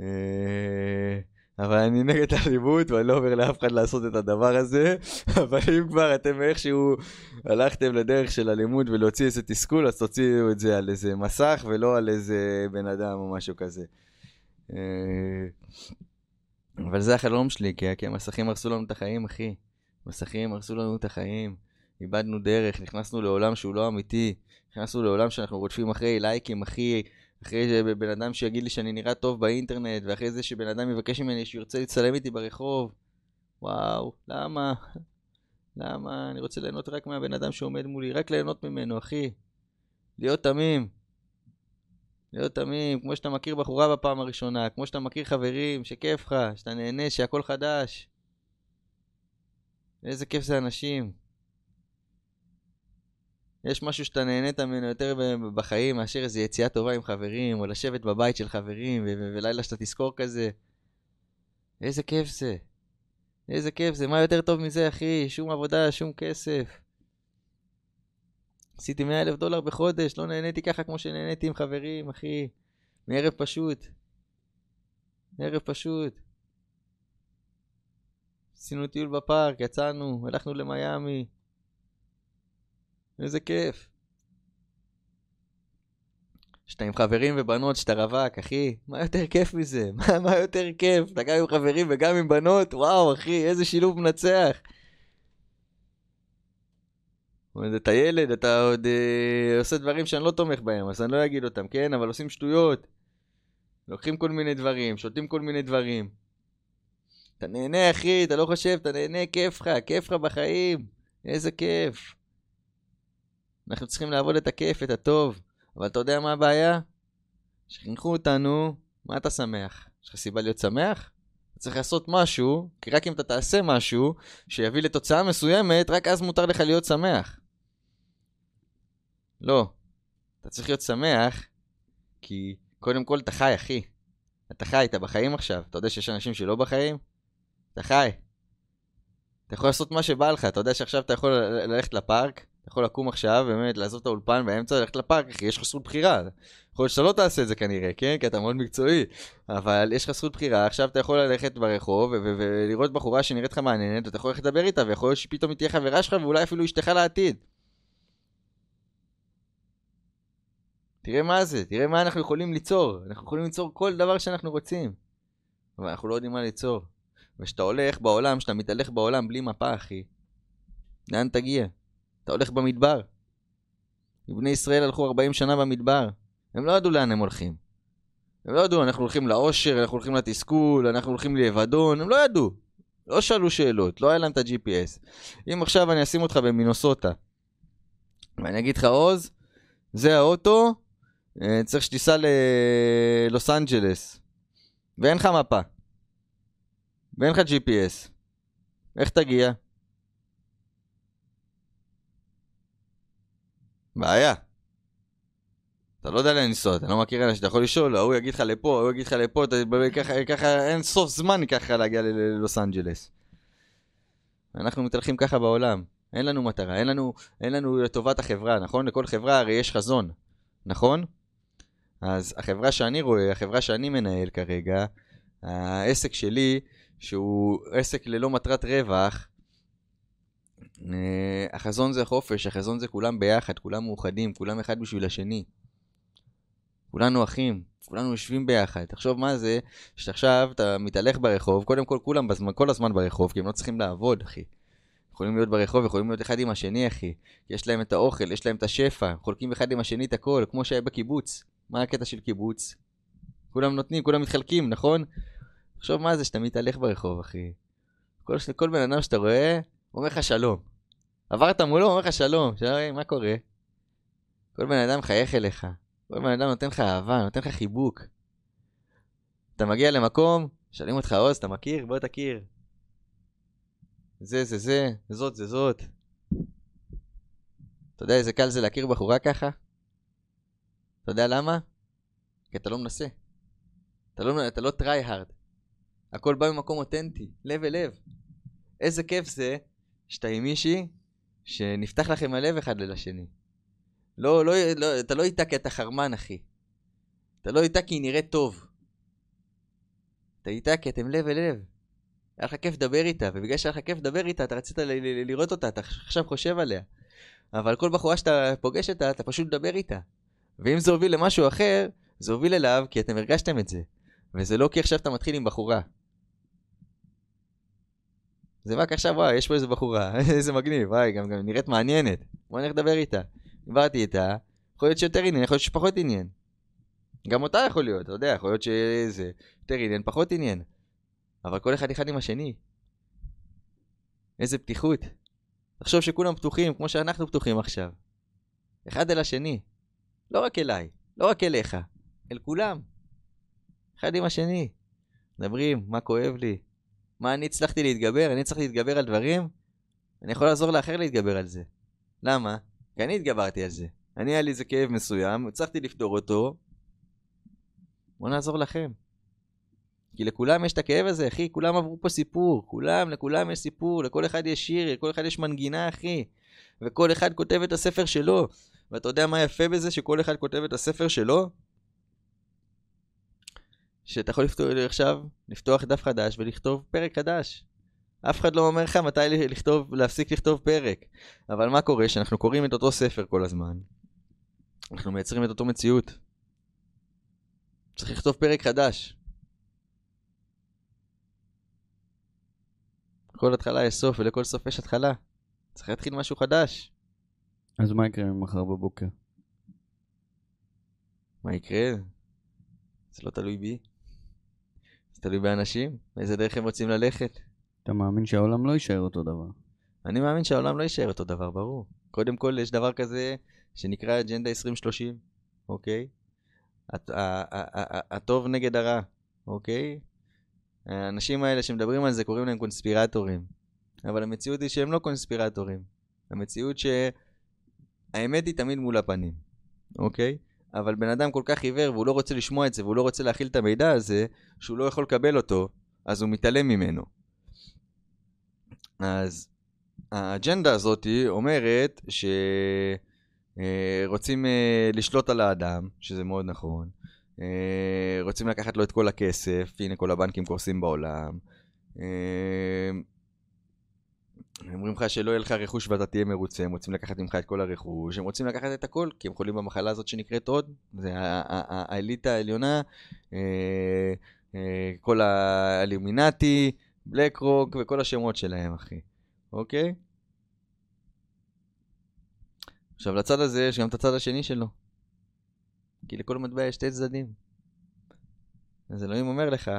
אה, אבל אני נגד אלימות ואני לא אומר לאף אחד לעשות את הדבר הזה, אבל אם כבר אתם איכשהו הלכתם לדרך של אלימות ולהוציא איזה תסכול, אז תוציאו את זה על איזה מסך ולא על איזה בן אדם או משהו כזה. אה, אבל זה החלום שלי, כי המסכים הרסו לנו את החיים, אחי. מסכים הרסו לנו את החיים. איבדנו דרך, נכנסנו לעולם שהוא לא אמיתי. נכנסנו לעולם שאנחנו רודפים אחרי לייקים, אחי. אחרי זה בן אדם שיגיד לי שאני נראה טוב באינטרנט, ואחרי זה שבן אדם יבקש ממני שירצה להצטלם איתי ברחוב. וואו, למה? למה? אני רוצה ליהנות רק מהבן אדם שעומד מולי, רק ליהנות ממנו, אחי. להיות תמים. להיות תמים, כמו שאתה מכיר בחורה בפעם הראשונה, כמו שאתה מכיר חברים, שכיף לך, שאתה נהנה, שהכל חדש. איזה כיף זה אנשים. יש משהו שאתה נהנית ממנו יותר בחיים מאשר איזו יציאה טובה עם חברים, או לשבת בבית של חברים, ולילה שאתה תזכור כזה. איזה כיף זה. איזה כיף זה. מה יותר טוב מזה, אחי? שום עבודה, שום כסף. עשיתי 100 אלף דולר בחודש, לא נהניתי ככה כמו שנהניתי עם חברים, אחי. מערב פשוט. ערב פשוט. עשינו טיול בפארק, יצאנו, הלכנו למיאמי. איזה כיף. שאתה עם חברים ובנות, שאתה רווק, אחי, מה יותר כיף מזה? מה, מה יותר כיף? אתה גם עם חברים וגם עם בנות? וואו, אחי, איזה שילוב מנצח. אתה ילד, אתה עוד אה, עושה דברים שאני לא תומך בהם, אז אני לא אגיד אותם, כן? אבל עושים שטויות. לוקחים כל מיני דברים, שותים כל מיני דברים. אתה נהנה, אחי, אתה לא חושב, אתה נהנה, כיף לך, כיף לך בחיים. איזה כיף. אנחנו צריכים לעבוד את הכיף, את הטוב. אבל אתה יודע מה הבעיה? שחינכו אותנו, מה אתה שמח? יש לך סיבה להיות שמח? אתה צריך לעשות משהו, כי רק אם אתה תעשה משהו שיביא לתוצאה מסוימת, רק אז מותר לך להיות שמח. לא. אתה צריך להיות שמח, כי קודם כל אתה חי, אחי. אתה חי, אתה בחיים עכשיו. אתה יודע שיש אנשים שלא בחיים? אתה חי. אתה יכול לעשות מה שבא לך. אתה יודע שעכשיו אתה יכול ללכת לפארק, יכול לקום עכשיו, באמת, לעזוב את האולפן באמצע, ללכת לפארק, אחי, יש לך זכות בחירה. יכול להיות שאתה לא תעשה את זה כנראה, כן? כי אתה מאוד מקצועי. אבל יש לך זכות בחירה, עכשיו אתה יכול ללכת ברחוב ולראות בחורה שנראית לך מעניינת, ואתה יכול ללכת לדבר איתה, ויכול להיות שפתאום היא תהיה חברה שלך, ואולי אפילו אשתך לעתיד. תראה מה זה, תראה מה אנחנו יכולים ליצור. אנחנו יכולים ליצור כל דבר שאנחנו רוצים. אבל אנחנו לא יודעים מה ליצור. וכשאתה הולך בעולם, כשאתה מתהלך בעולם בלי מפה, אחי, לאן תגיע? אתה הולך במדבר. בני ישראל הלכו 40 שנה במדבר. הם לא ידעו לאן הם הולכים. הם לא ידעו, אנחנו הולכים לאושר, אנחנו הולכים לתסכול, אנחנו הולכים לאבדון, הם לא ידעו. לא שאלו שאלות, לא היה להם את ה-GPS. אם עכשיו אני אשים אותך במינוסוטה, ואני אגיד לך, עוז, זה האוטו, אה, צריך שתיסע ללוס אנג'לס, ואין לך מפה, ואין לך GPS, איך תגיע? בעיה. אתה לא יודע לאן לנסוע, אתה לא מכיר אנשים, אתה יכול לשאול, ההוא יגיד לך לפה, ההוא יגיד לך לפה, אתה, ככה, ככה אין סוף זמן ככה להגיע ללוס אנג'לס. אנחנו מתהלכים ככה בעולם, אין לנו מטרה, אין לנו, אין לנו לטובת החברה, נכון? לכל חברה הרי יש חזון, נכון? אז החברה שאני רואה, החברה שאני מנהל כרגע, העסק שלי, שהוא עסק ללא מטרת רווח, החזון זה חופש, החזון זה כולם ביחד, כולם מאוחדים, כולם אחד בשביל השני. כולנו אחים, כולנו יושבים ביחד. תחשוב מה זה, שעכשיו אתה מתהלך ברחוב, קודם כל כולם בזמן, כל הזמן ברחוב, כי הם לא צריכים לעבוד, אחי. יכולים להיות ברחוב, יכולים להיות אחד עם השני, אחי. יש להם את האוכל, יש להם את השפע, חולקים אחד עם השני את הכל, כמו שהיה בקיבוץ. מה הקטע של קיבוץ? כולם נותנים, כולם מתחלקים, נכון? תחשוב מה זה שאתה מתהלך ברחוב, אחי. כל, כל בן אדם שאתה רואה, אומר לך שלום. עברת מולו, אומר לך שלום, שלום, מה קורה? כל בן אדם מחייך אליך. כל בן אדם נותן לך אהבה, נותן לך חיבוק. אתה מגיע למקום, שואלים אותך עוז, אתה מכיר? בוא תכיר. זה זה זה, זאת זה זאת. אתה יודע איזה קל זה להכיר בחורה ככה? אתה יודע למה? כי אתה לא מנסה. אתה לא, אתה לא try hard. הכל בא ממקום אותנטי, לב אל לב. איזה כיף זה שאתה עם מישהי שנפתח לכם הלב אחד לשני. לא, לא, לא, אתה לא איתה כי אתה חרמן, אחי. אתה לא איתה כי היא נראית טוב. אתה איתה כי אתם לב אל לב. היה לך כיף לדבר איתה, ובגלל שהיה לך כיף לדבר איתה, אתה רצית לראות אותה, אתה עכשיו חושב עליה. אבל כל בחורה שאתה פוגש אותה, אתה פשוט מדבר איתה. ואם זה הוביל למשהו אחר, זה הוביל אליו כי אתם הרגשתם את זה. וזה לא כי עכשיו אתה מתחיל עם בחורה. זה רק עכשיו, וואי, יש פה איזה בחורה, איזה מגניב, וואי, גם, גם נראית מעניינת. בוא נלך לדבר איתה. דיברתי איתה, יכול להיות שיותר עניין, יכול להיות שפחות עניין. גם אותה יכול להיות, אתה יודע, יכול להיות שזה יותר עניין, פחות עניין. אבל כל אחד אחד עם השני. איזה פתיחות. תחשוב שכולם פתוחים, כמו שאנחנו פתוחים עכשיו. אחד אל השני. לא רק אליי, לא רק אליך, אל כולם. אחד עם השני. מדברים, מה כואב לי, מה אני הצלחתי להתגבר? אני צריך להתגבר על דברים? אני יכול לעזור לאחר להתגבר על זה. למה? כי אני התגברתי על זה. אני היה לי איזה כאב מסוים, הצלחתי לפתור אותו. בואו נעזור לכם. כי לכולם יש את הכאב הזה, אחי, כולם עברו פה סיפור, כולם, לכולם יש סיפור, לכל אחד יש שיר, לכל אחד יש מנגינה, אחי. וכל אחד כותב את הספר שלו. ואתה יודע מה יפה בזה שכל אחד כותב את הספר שלו? שאתה יכול לפתוח עכשיו, לפתוח דף חדש ולכתוב פרק חדש. אף אחד לא אומר לך מתי לכתוב, להפסיק לכתוב פרק. אבל מה קורה? שאנחנו קוראים את אותו ספר כל הזמן. אנחנו מייצרים את אותו מציאות. צריך לכתוב פרק חדש. לכל התחלה יש סוף ולכל סוף יש התחלה. צריך להתחיל משהו חדש.
אז מה יקרה ממחר בבוקר?
מה יקרה? זה לא תלוי בי. זה תלוי באנשים, באיזה דרך הם רוצים ללכת.
אתה מאמין שהעולם לא יישאר אותו דבר.
אני מאמין שהעולם לא יישאר אותו דבר, ברור. קודם כל, יש דבר כזה שנקרא אג'נדה 2030, אוקיי? הטוב נגד הרע, אוקיי? האנשים האלה שמדברים על זה קוראים להם קונספירטורים. אבל המציאות היא שהם לא קונספירטורים. המציאות שהאמת היא תמיד מול הפנים, אוקיי? אבל בן אדם כל כך עיוור והוא לא רוצה לשמוע את זה והוא לא רוצה להכיל את המידע הזה, שהוא לא יכול לקבל אותו, אז הוא מתעלם ממנו. אז האג'נדה הזאת אומרת שרוצים אה, אה, לשלוט על האדם, שזה מאוד נכון. אה, רוצים לקחת לו את כל הכסף, הנה כל הבנקים קורסים בעולם. הם אומרים לך שלא יהיה לך רכוש ואתה תהיה מרוצה, הם רוצים לקחת ממך את כל הרכוש, הם רוצים לקחת את הכל, כי הם חולים במחלה הזאת שנקראת הוד, זה האליטה העליונה, אה, אה, כל האלומינטי, בלק רוק וכל השמות שלהם, אחי, אוקיי? עכשיו, לצד הזה יש גם את הצד השני שלו. כי לכל מטבע יש שתי צדדים. אז אלוהים אומר לך,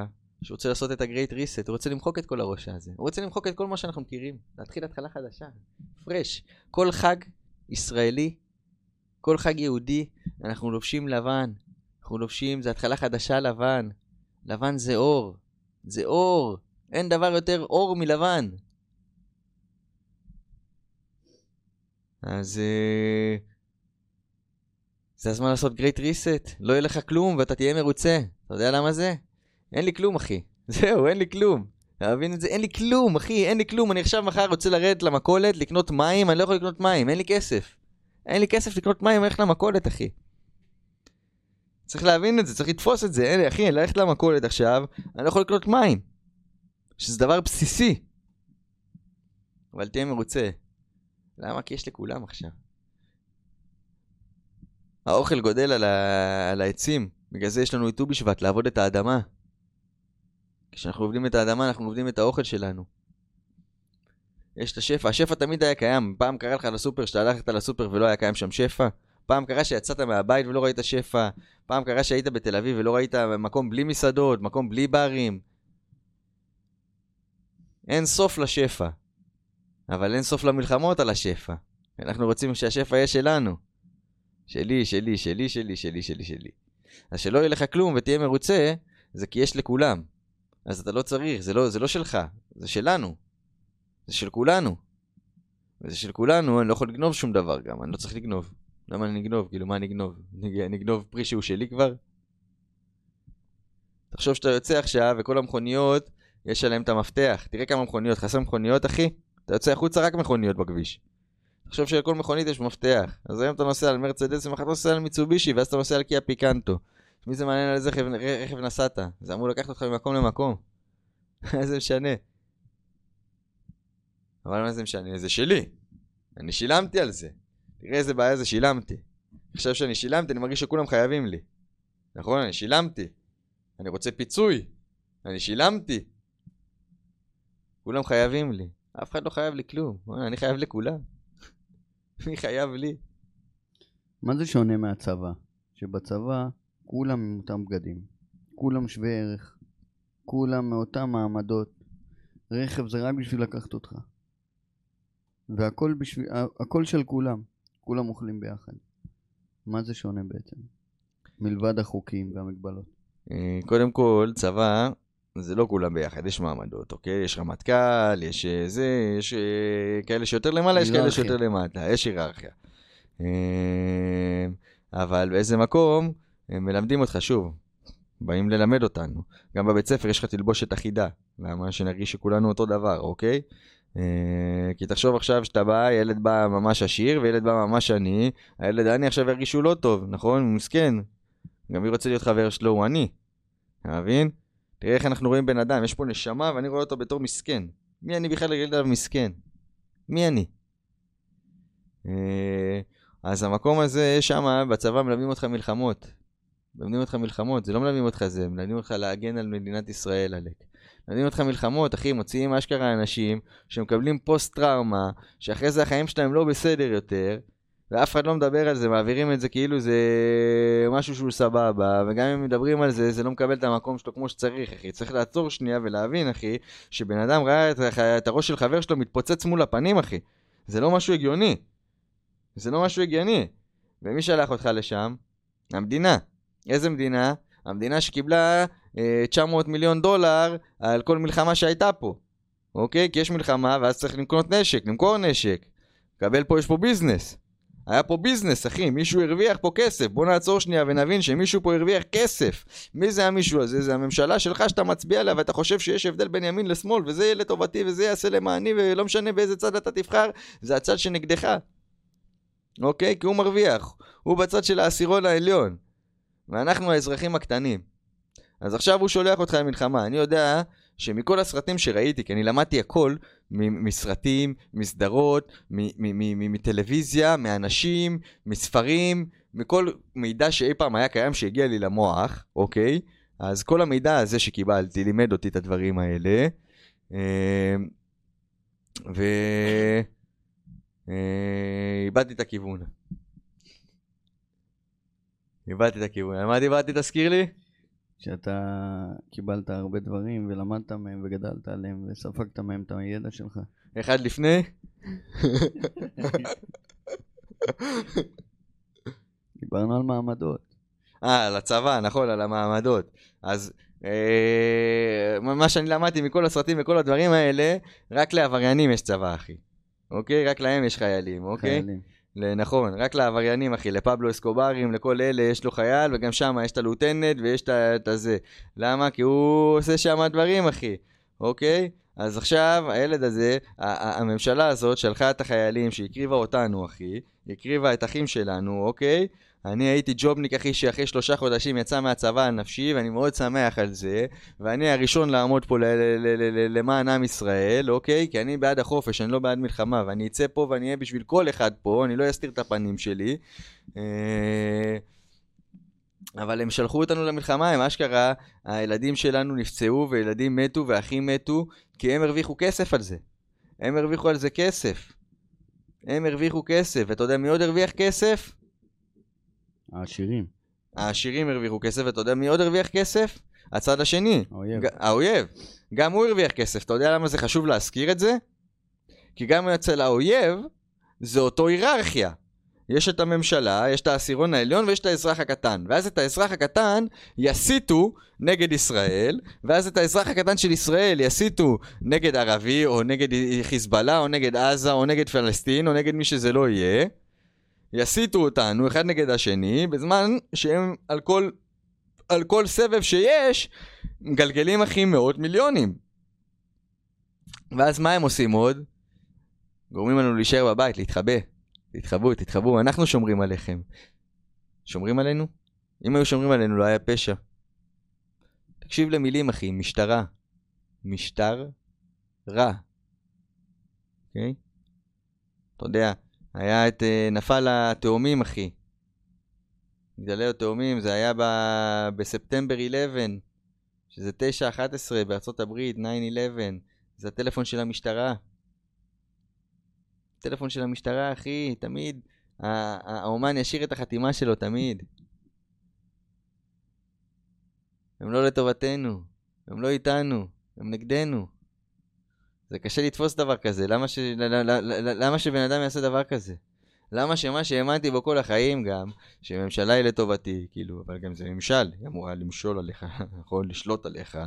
שהוא רוצה לעשות את ה-Great Reset, הוא רוצה למחוק את כל הראש הזה. הוא רוצה למחוק את כל מה שאנחנו מכירים, להתחיל התחלה חדשה, פרש. כל חג ישראלי, כל חג יהודי, אנחנו לובשים לבן. אנחנו לובשים, זה התחלה חדשה לבן. לבן זה אור. זה אור. אין דבר יותר אור מלבן. אז... Uh, זה הזמן לעשות Great Reset. לא יהיה לך כלום ואתה תהיה מרוצה. אתה יודע למה זה? אין לי כלום, אחי. זהו, אין לי כלום. אתה מבין את זה? אין לי כלום, אחי, אין לי כלום. אני עכשיו מחר רוצה לרדת למכולת, לקנות מים, אני לא יכול לקנות מים, אין לי כסף. אין לי כסף לקנות מים, הולך למכולת, אחי. צריך להבין את זה, צריך לתפוס את זה. אין לי, אחי, ללכת למכולת עכשיו, אני לא יכול לקנות מים. שזה דבר בסיסי. אבל תהיה מרוצה. למה? כי יש לכולם עכשיו. האוכל גודל על, ה... על העצים, בגלל זה יש לנו את ט"ו בשבט, לעבוד את האדמה. כשאנחנו עובדים את האדמה, אנחנו עובדים את האוכל שלנו. יש את השפע, השפע תמיד היה קיים. פעם קרה לך לסופר שאתה הלכת לסופר ולא היה קיים שם שפע. פעם קרה שיצאת מהבית ולא ראית שפע. פעם קרה שהיית בתל אביב ולא ראית מקום בלי מסעדות, מקום בלי ברים. אין סוף לשפע. אבל אין סוף למלחמות על השפע. אנחנו רוצים שהשפע יהיה שלנו. שלי, שלי, שלי, שלי, שלי, שלי, שלי. אז שלא יהיה לך כלום ותהיה מרוצה, זה כי יש לכולם. אז אתה לא צריך, זה לא, זה לא שלך, זה שלנו. זה של כולנו. וזה של כולנו, אני לא יכול לגנוב שום דבר גם, אני לא צריך לגנוב. למה אני אגנוב? כאילו, מה אני אגנוב? אני אגנוב פרי שהוא שלי כבר? תחשוב שאתה יוצא עכשיו וכל המכוניות, יש עליהן את המפתח. תראה כמה מכוניות, חסר מכוניות, אחי? אתה יוצא החוצה רק מכוניות בכביש. תחשוב שלכל מכונית יש מפתח. אז היום אתה נוסע על מרצדס ומחר אתה נוסע על מיצובישי, ואז אתה נוסע על קיה פיקנטו. מי זה מעניין על איזה רכב, נסעת? זה אמור לקחת אותך ממקום למקום. מה זה משנה? אבל מה זה משנה? זה שלי. אני שילמתי על זה. תראה איזה בעיה זה שילמתי. עכשיו שאני שילמתי, אני מרגיש שכולם חייבים לי. נכון? אני שילמתי. אני רוצה פיצוי. אני שילמתי. כולם חייבים לי. אף אחד לא חייב לי כלום. אני חייב לכולם. מי חייב לי?
מה זה שונה מהצבא? שבצבא כולם עם אותם בגדים, כולם שווי ערך, כולם מאותם מעמדות, רכב זה רק בשביל לקחת אותך. והכל בשביל, הכל של כולם, כולם אוכלים ביחד. מה זה שונה בעצם? מלבד החוקים והמגבלות.
אה, קודם כל, צבא זה לא כולם ביחד, יש מעמדות, אוקיי? יש רמטכ"ל, יש אה, זה, יש אה, כאלה שיותר למעלה, יש כאלה שיותר למטה, יש היררכיה. אבל באיזה מקום, מלמדים אותך שוב. באים ללמד אותנו. גם בבית ספר יש לך תלבושת אחידה. למה? שנרגיש שכולנו אותו דבר, אוקיי? אה, כי תחשוב עכשיו שאתה בא, ילד בא ממש עשיר וילד בא ממש עני, הילד העני עכשיו ירגיש שהוא לא טוב, נכון? הוא מסכן. גם מי רוצה להיות חבר שלו הוא עני. אתה מבין? תראה איך אנחנו רואים בן אדם, יש פה נשמה ואני רואה אותו בתור מסכן. מי אני בכלל להגיד עליו מסכן? מי אני? אה, אז המקום הזה, שם בצבא מלמדים אותך מלחמות. מלמדים אותך מלחמות, זה לא מלמדים אותך זה, מלמדים אותך להגן על מדינת ישראל, עלק. מלמדים אותך מלחמות, אחי, מוציאים אשכרה אנשים שמקבלים פוסט טראומה, שאחרי זה החיים שלהם לא בסדר יותר, ואף אחד לא מדבר על זה, מעבירים את זה כאילו זה משהו שהוא סבבה, וגם אם מדברים על זה, זה לא מקבל את המקום שלו כמו שצריך, אחי. צריך לעצור שנייה ולהבין, אחי, שבן אדם ראה את, את הראש של חבר שלו מתפוצץ מול הפנים, אחי. זה לא משהו הגיוני. זה לא משהו הגיוני. ומי שלח אותך לשם? המדינה. איזה מדינה? המדינה שקיבלה אה, 900 מיליון דולר על כל מלחמה שהייתה פה. אוקיי? כי יש מלחמה ואז צריך לקנות נשק, למכור נשק. קבל פה, יש פה ביזנס. היה פה ביזנס, אחי, מישהו הרוויח פה כסף. בוא נעצור שנייה ונבין שמישהו פה הרוויח כסף. מי זה המישהו הזה? זה הממשלה שלך שאתה מצביע עליה ואתה חושב שיש הבדל בין ימין לשמאל וזה יהיה לטובתי וזה יעשה למעני ולא משנה באיזה צד אתה תבחר, זה הצד שנגדך. אוקיי? כי הוא מרוויח. הוא בצד של העשירון העליון. ואנחנו האזרחים הקטנים. אז עכשיו הוא שולח אותך למלחמה. אני יודע שמכל הסרטים שראיתי, כי אני למדתי הכל מסרטים, מסדרות, מטלוויזיה, מאנשים, מספרים, מכל מידע שאי פעם היה קיים שהגיע לי למוח, אוקיי? אז כל המידע הזה שקיבלתי לימד אותי את הדברים האלה. אה, ו... אה, את הכיוון. איבדתי את הכיוון. על מה דיברתי, תזכיר לי?
שאתה קיבלת הרבה דברים ולמדת מהם וגדלת עליהם וספגת מהם את הידע שלך.
אחד לפני?
דיברנו על מעמדות.
אה, על הצבא, נכון, על המעמדות. אז אה, מה שאני למדתי מכל הסרטים וכל הדברים האלה, רק לעבריינים יש צבא, אחי. אוקיי? רק להם יש חיילים, אוקיי? חיילים. נכון, רק לעבריינים, אחי, לפבלו אסקוברים, לכל אלה יש לו חייל, וגם שם יש את הלוטנט ויש את הזה. למה? כי הוא עושה שם דברים, אחי, אוקיי? אז עכשיו, הילד הזה, הממשלה הזאת שלחה את החיילים שהקריבה אותנו, אחי, הקריבה את אחים שלנו, אוקיי? אני הייתי ג'ובניק אחי שאחרי שלושה חודשים יצא מהצבא הנפשי ואני מאוד שמח על זה ואני הראשון לעמוד פה למען עם ישראל, אוקיי? כי אני בעד החופש, אני לא בעד מלחמה ואני אצא פה ואני אהיה בשביל כל אחד פה, אני לא אסתיר את הפנים שלי אה, אבל הם שלחו אותנו למלחמה, הם אשכרה, הילדים שלנו נפצעו וילדים מתו ואחים מתו כי הם הרוויחו כסף על זה הם הרוויחו על זה כסף הם הרוויחו כסף, ואתה יודע מי עוד הרוויח כסף?
העשירים.
העשירים הרוויחו כסף, ואתה יודע מי עוד הרוויח כסף? הצד השני.
האויב.
האויב. גם הוא הרוויח כסף. אתה יודע למה זה חשוב להזכיר את זה? כי גם אצל האויב זה אותו היררכיה. יש את הממשלה, יש את העשירון העליון ויש את האזרח הקטן. ואז את האזרח הקטן יסיתו נגד ישראל, ואז את האזרח הקטן של ישראל יסיתו נגד ערבי, או נגד חיזבאללה, או נגד עזה, או נגד פלסטין, או נגד מי שזה לא יהיה. יסיתו אותנו אחד נגד השני, בזמן שהם על כל, על כל סבב שיש, מגלגלים אחי מאות מיליונים. ואז מה הם עושים עוד? גורמים לנו להישאר בבית, להתחבא. תתחבאו, תתחבאו, אנחנו שומרים עליכם. שומרים עלינו? אם היו שומרים עלינו לא היה פשע. תקשיב למילים אחי, משטרה. משטר רע. אוקיי? Okay? אתה יודע, היה את אה, נפל התאומים, אחי. מגדלי התאומים, זה היה ב... בספטמבר 11, שזה 9-11 בארצות הברית, 9-11. זה הטלפון של המשטרה. טלפון של המשטרה, אחי, תמיד. האומן ישאיר את החתימה שלו, תמיד. הם לא לטובתנו, הם לא איתנו, הם נגדנו. זה קשה לתפוס דבר כזה, למה, ש... למה שבן אדם יעשה דבר כזה? למה שמה שהאמנתי בו כל החיים גם, שממשלה היא לטובתי, כאילו, אבל גם זה ממשל, היא אמורה למשול עליך, נכון? לשלוט עליך,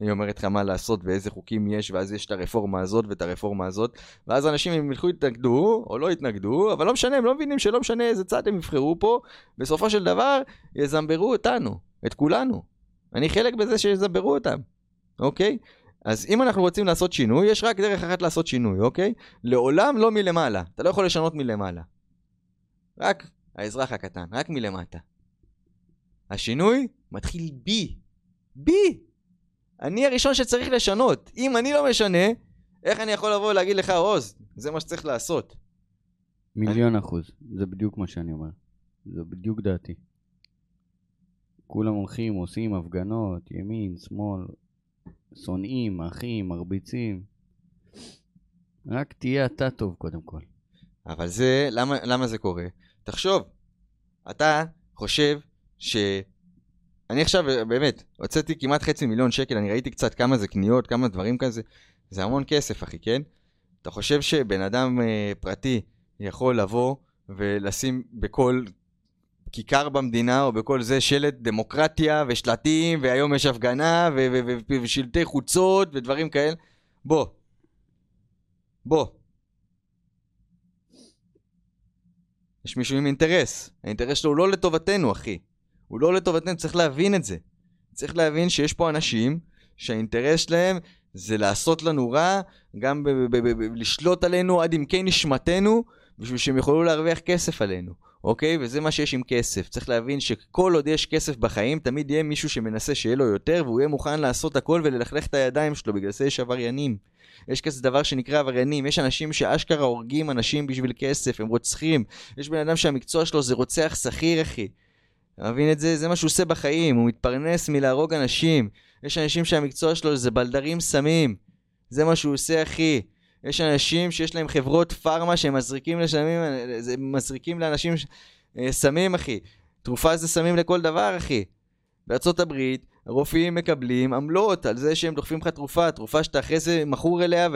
היא אומרת לך מה לעשות ואיזה חוקים יש, ואז יש את הרפורמה הזאת ואת הרפורמה הזאת, ואז אנשים אם ילכו יתנגדו, או לא יתנגדו, אבל לא משנה, הם לא מבינים שלא משנה איזה צד הם יבחרו פה, בסופו של דבר יזמברו אותנו, את כולנו. אני חלק בזה שיזברו אותם, אוקיי? אז אם אנחנו רוצים לעשות שינוי, יש רק דרך אחת לעשות שינוי, אוקיי? לעולם לא מלמעלה. אתה לא יכול לשנות מלמעלה. רק האזרח הקטן, רק מלמטה. השינוי מתחיל בי. בי! אני הראשון שצריך לשנות. אם אני לא משנה, איך אני יכול לבוא ולהגיד לך, עוז, זה מה שצריך לעשות.
מיליון אחוז. זה בדיוק מה שאני אומר. זה בדיוק דעתי. כולם הולכים, עושים הפגנות, ימין, שמאל, שונאים, אחים, מרביצים. רק תהיה אתה טוב קודם כל.
אבל זה, למה, למה זה קורה? תחשוב, אתה חושב ש... אני עכשיו, באמת, הוצאתי כמעט חצי מיליון שקל, אני ראיתי קצת כמה זה קניות, כמה דברים כזה, זה המון כסף, אחי, כן? אתה חושב שבן אדם אה, פרטי יכול לבוא ולשים בכל כיכר במדינה או בכל זה שלט דמוקרטיה ושלטים והיום יש הפגנה ו- ו- ו- ושלטי חוצות ודברים כאלה? בוא. בוא. יש מישהו עם אינטרס. האינטרס שלו הוא לא לטובתנו, אחי. הוא לא לטובתנו, צריך להבין את זה. צריך להבין שיש פה אנשים שהאינטרס שלהם זה לעשות לנו רע, גם ב- ב- ב- לשלוט עלינו עד עמקי נשמתנו, בשביל שהם יוכלו להרוויח כסף עלינו, אוקיי? וזה מה שיש עם כסף. צריך להבין שכל עוד יש כסף בחיים, תמיד יהיה מישהו שמנסה שיהיה לו יותר, והוא יהיה מוכן לעשות הכל וללכלך את הידיים שלו, בגלל זה יש עבריינים. יש כזה דבר שנקרא עבריינים, יש אנשים שאשכרה הורגים אנשים בשביל כסף, הם רוצחים. יש בן אדם שהמקצוע שלו זה רוצח שכיר, אחי. אתה מבין את זה? זה מה שהוא עושה בחיים, הוא מתפרנס מלהרוג אנשים. יש אנשים שהמקצוע שלו זה בלדרים סמים. זה מה שהוא עושה, אחי. יש אנשים שיש להם חברות פארמה שהם מזריקים לשמים, מזריקים לאנשים ש- אה, סמים, אחי. תרופה זה סמים לכל דבר, אחי. הברית, הרופאים מקבלים עמלות על זה שהם דוחפים לך תרופה, תרופה שאתה אחרי זה מכור אליה,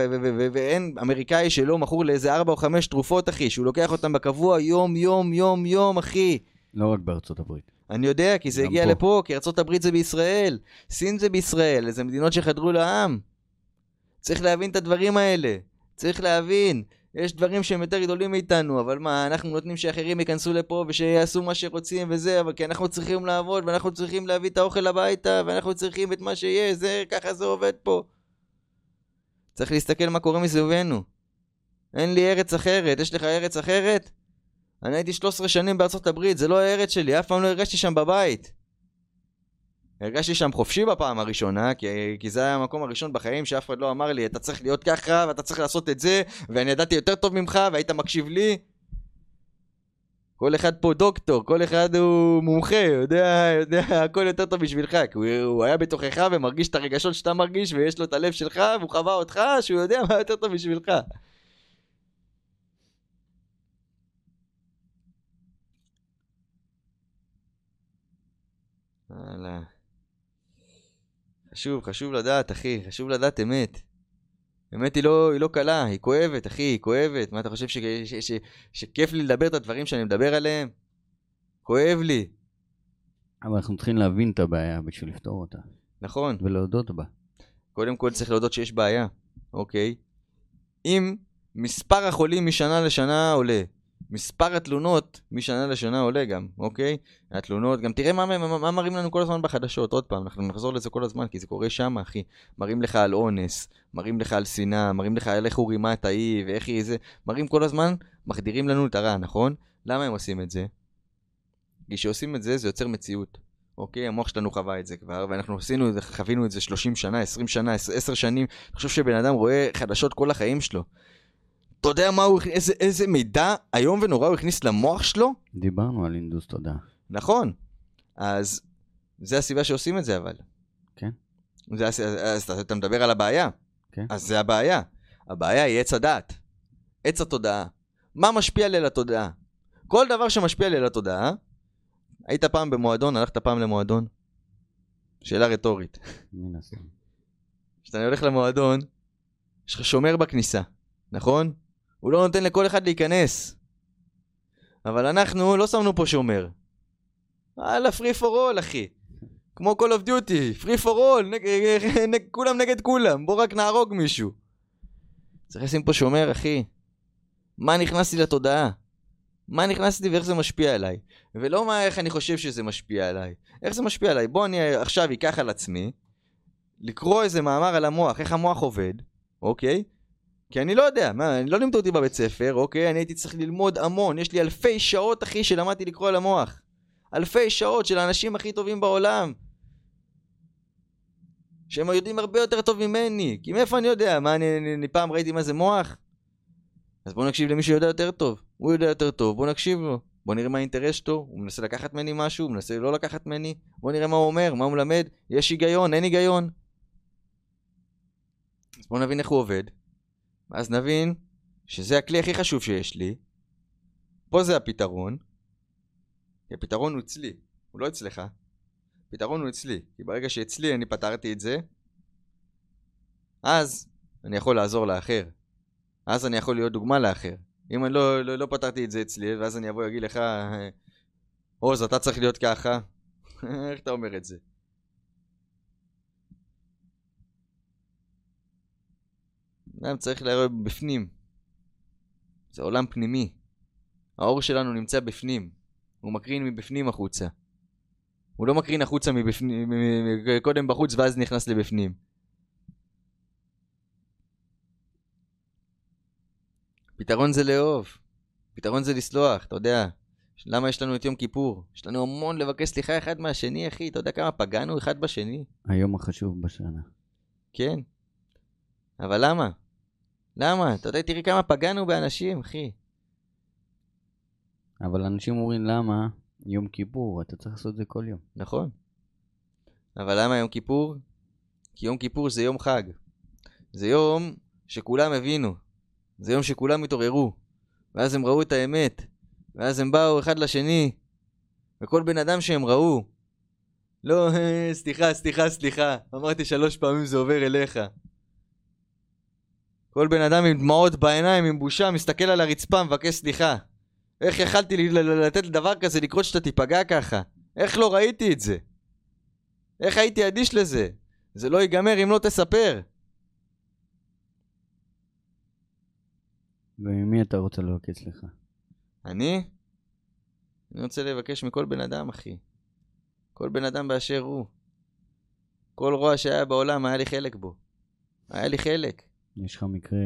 ואין אמריקאי שלא מכור לאיזה ארבע או חמש תרופות, אחי, שהוא לוקח אותם בקבוע יום, יום, יום, יום, אחי.
לא רק בארצות הברית.
אני יודע, כי זה הגיע
פה.
לפה, כי ארה"ב זה בישראל, סין זה בישראל, זה מדינות שחדרו לעם. צריך להבין את הדברים האלה. צריך להבין. יש דברים שהם יותר גדולים מאיתנו, אבל מה, אנחנו נותנים שאחרים ייכנסו לפה ושיעשו מה שרוצים וזה, אבל כי אנחנו צריכים לעבוד, ואנחנו צריכים להביא את האוכל הביתה, ואנחנו צריכים את מה שיש, זה, ככה זה עובד פה. צריך להסתכל מה קורה מסביבנו. אין לי ארץ אחרת, יש לך ארץ אחרת? אני הייתי 13 שנים בארצות הברית, זה לא הארץ שלי, אף פעם לא הרגשתי שם בבית. הרגשתי שם חופשי בפעם הראשונה, כי, כי זה היה המקום הראשון בחיים שאף אחד לא אמר לי, אתה צריך להיות ככה, ואתה צריך לעשות את זה, ואני ידעתי יותר טוב ממך, והיית מקשיב לי. כל אחד פה דוקטור, כל אחד הוא מומחה, יודע, יודע הכל יותר טוב בשבילך, כי הוא, הוא היה בתוכך ומרגיש את הרגשות שאתה מרגיש, ויש לו את הלב שלך, והוא חווה אותך, שהוא יודע מה יותר טוב בשבילך. וואלה. חשוב, חשוב לדעת, אחי, חשוב לדעת אמת. אמת היא לא, היא לא קלה, היא כואבת, אחי, היא כואבת. מה אתה חושב ש, ש, ש, שכיף לי לדבר את הדברים שאני מדבר עליהם? כואב לי,
אבל אנחנו צריכים להבין את הבעיה בשביל לפתור אותה,
נכון.
ולהודות בה.
קודם כל צריך להודות שיש בעיה, אוקיי? אם מספר החולים משנה לשנה עולה, מספר התלונות משנה לשנה עולה גם, אוקיי? התלונות, גם תראה מה, מה, מה מראים לנו כל הזמן בחדשות, עוד פעם, אנחנו נחזור לזה כל הזמן, כי זה קורה שם, אחי. מראים לך על אונס, מראים לך על שנאה, מראים לך על איך הוא רימה את ההיא, ואיך היא זה, מראים כל הזמן, מחדירים לנו את הרע, נכון? למה הם עושים את זה? כי כשעושים את זה, זה יוצר מציאות. אוקיי, המוח שלנו חווה את זה כבר, ואנחנו עשינו את זה, חווינו את זה 30 שנה, 20 שנה, 10 שנים. אני חושב שבן אדם רואה חדשות כל החיים שלו. אתה יודע מה הוא, איזה, איזה מידע איום ונורא הוא הכניס למוח שלו?
דיברנו על אינדוס תודעה.
נכון. אז זה הסיבה שעושים את זה אבל.
כן.
זה, הס- אז אתה, אתה מדבר על הבעיה.
כן.
אז זה הבעיה. הבעיה היא עץ הדעת. עץ התודעה. מה משפיע לי על התודעה? כל דבר שמשפיע לי על התודעה, היית פעם במועדון, הלכת פעם למועדון? שאלה רטורית. כשאתה הולך למועדון, יש לך שומר בכניסה, נכון? הוא לא נותן לכל אחד להיכנס. אבל אנחנו לא שמנו פה שומר. הלאה, פרי פור אול, אחי. כמו Call of Duty, פרי פור אול. כולם נגד כולם, בוא רק נהרוג מישהו. צריך לשים פה שומר, אחי. מה נכנס לי לתודעה? מה נכנסתי ואיך זה משפיע עליי. ולא מה איך אני חושב שזה משפיע עליי. איך זה משפיע עליי. בוא אני עכשיו אקח על עצמי, לקרוא איזה מאמר על המוח, איך המוח עובד, אוקיי? כי אני לא יודע, מה, אני לא לימדו אותי בבית ספר, אוקיי? אני הייתי צריך ללמוד המון, יש לי אלפי שעות, אחי, שלמדתי לקרוא על המוח. אלפי שעות של האנשים הכי טובים בעולם. שהם יודעים הרבה יותר טוב ממני. כי מאיפה אני יודע? מה, אני, אני, אני פעם ראיתי מה זה מוח? אז בוא נקשיב למי שיודע יותר טוב. הוא יודע יותר טוב, בוא נקשיב לו. בוא נראה מה האינטרס שלו, הוא מנסה לקחת ממני משהו, הוא מנסה לא לקחת ממני. בוא נראה מה הוא אומר, מה הוא מלמד. יש היגיון, אין היגיון. אז בוא נבין איך הוא עובד. ואז נבין שזה הכלי הכי חשוב שיש לי. פה זה הפתרון. כי הפתרון הוא אצלי, הוא לא אצלך. הפתרון הוא אצלי. כי ברגע שאצלי אני פתרתי את זה, אז אני יכול לעזור לאחר. אז אני יכול להיות דוגמה לאחר. אם אני לא, לא, לא פתרתי את זה אצלי, ואז אני אבוא ואגיד לך, עוז, אתה צריך להיות ככה. איך אתה אומר את זה? אדם צריך לראות בפנים. זה עולם פנימי. האור שלנו נמצא בפנים. הוא מקרין מבפנים החוצה. הוא לא מקרין החוצה מבפנים, קודם בחוץ ואז נכנס לבפנים. פתרון זה לאהוב. פתרון זה לסלוח, אתה יודע. למה יש לנו את יום כיפור? יש לנו המון לבקש סליחה אחד מהשני, אחי. אתה יודע כמה פגענו אחד בשני?
היום החשוב בשנה.
כן. אבל למה? למה? אתה יודע, תראי כמה פגענו באנשים, אחי.
אבל אנשים אומרים למה יום כיפור, אתה צריך לעשות את זה כל יום.
נכון. אבל למה יום כיפור? כי יום כיפור זה יום חג. זה יום שכולם הבינו. זה יום שכולם התעוררו. ואז הם ראו את האמת. ואז הם באו אחד לשני. וכל בן אדם שהם ראו. לא, סליחה, סליחה, סליחה. אמרתי שלוש פעמים זה עובר אליך. כל בן אדם עם דמעות בעיניים, עם בושה, מסתכל על הרצפה, מבקש סליחה. איך יכלתי לתת לדבר כזה לקרות שאתה תיפגע ככה? איך לא ראיתי את זה? איך הייתי אדיש לזה? זה לא ייגמר אם לא תספר.
וממי אתה רוצה לבקש סליחה?
אני? אני רוצה לבקש מכל בן אדם, אחי. כל בן אדם באשר הוא. כל רוע שהיה בעולם, היה לי חלק בו. היה לי חלק.
יש לך מקרה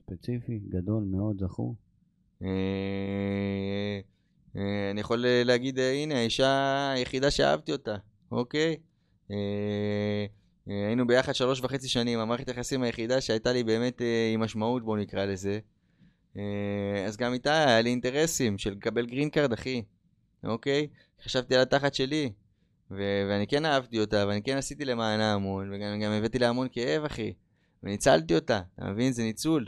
ספציפי, גדול מאוד, זכור?
אה, אה, אני יכול להגיד, אה, הנה, האישה היחידה שאהבתי אותה, אוקיי? היינו ביחד שלוש וחצי שנים, המערכת היחסים היחידה שהייתה לי באמת עם משמעות, בואו נקרא לזה. אז גם איתה היה לי אינטרסים של לקבל green card, אחי, אוקיי? חשבתי על התחת שלי, ו- ואני כן אהבתי אותה, ואני כן עשיתי למענה המון, וגם הבאתי לה המון כאב, אחי. וניצלתי אותה, אתה מבין? זה ניצול.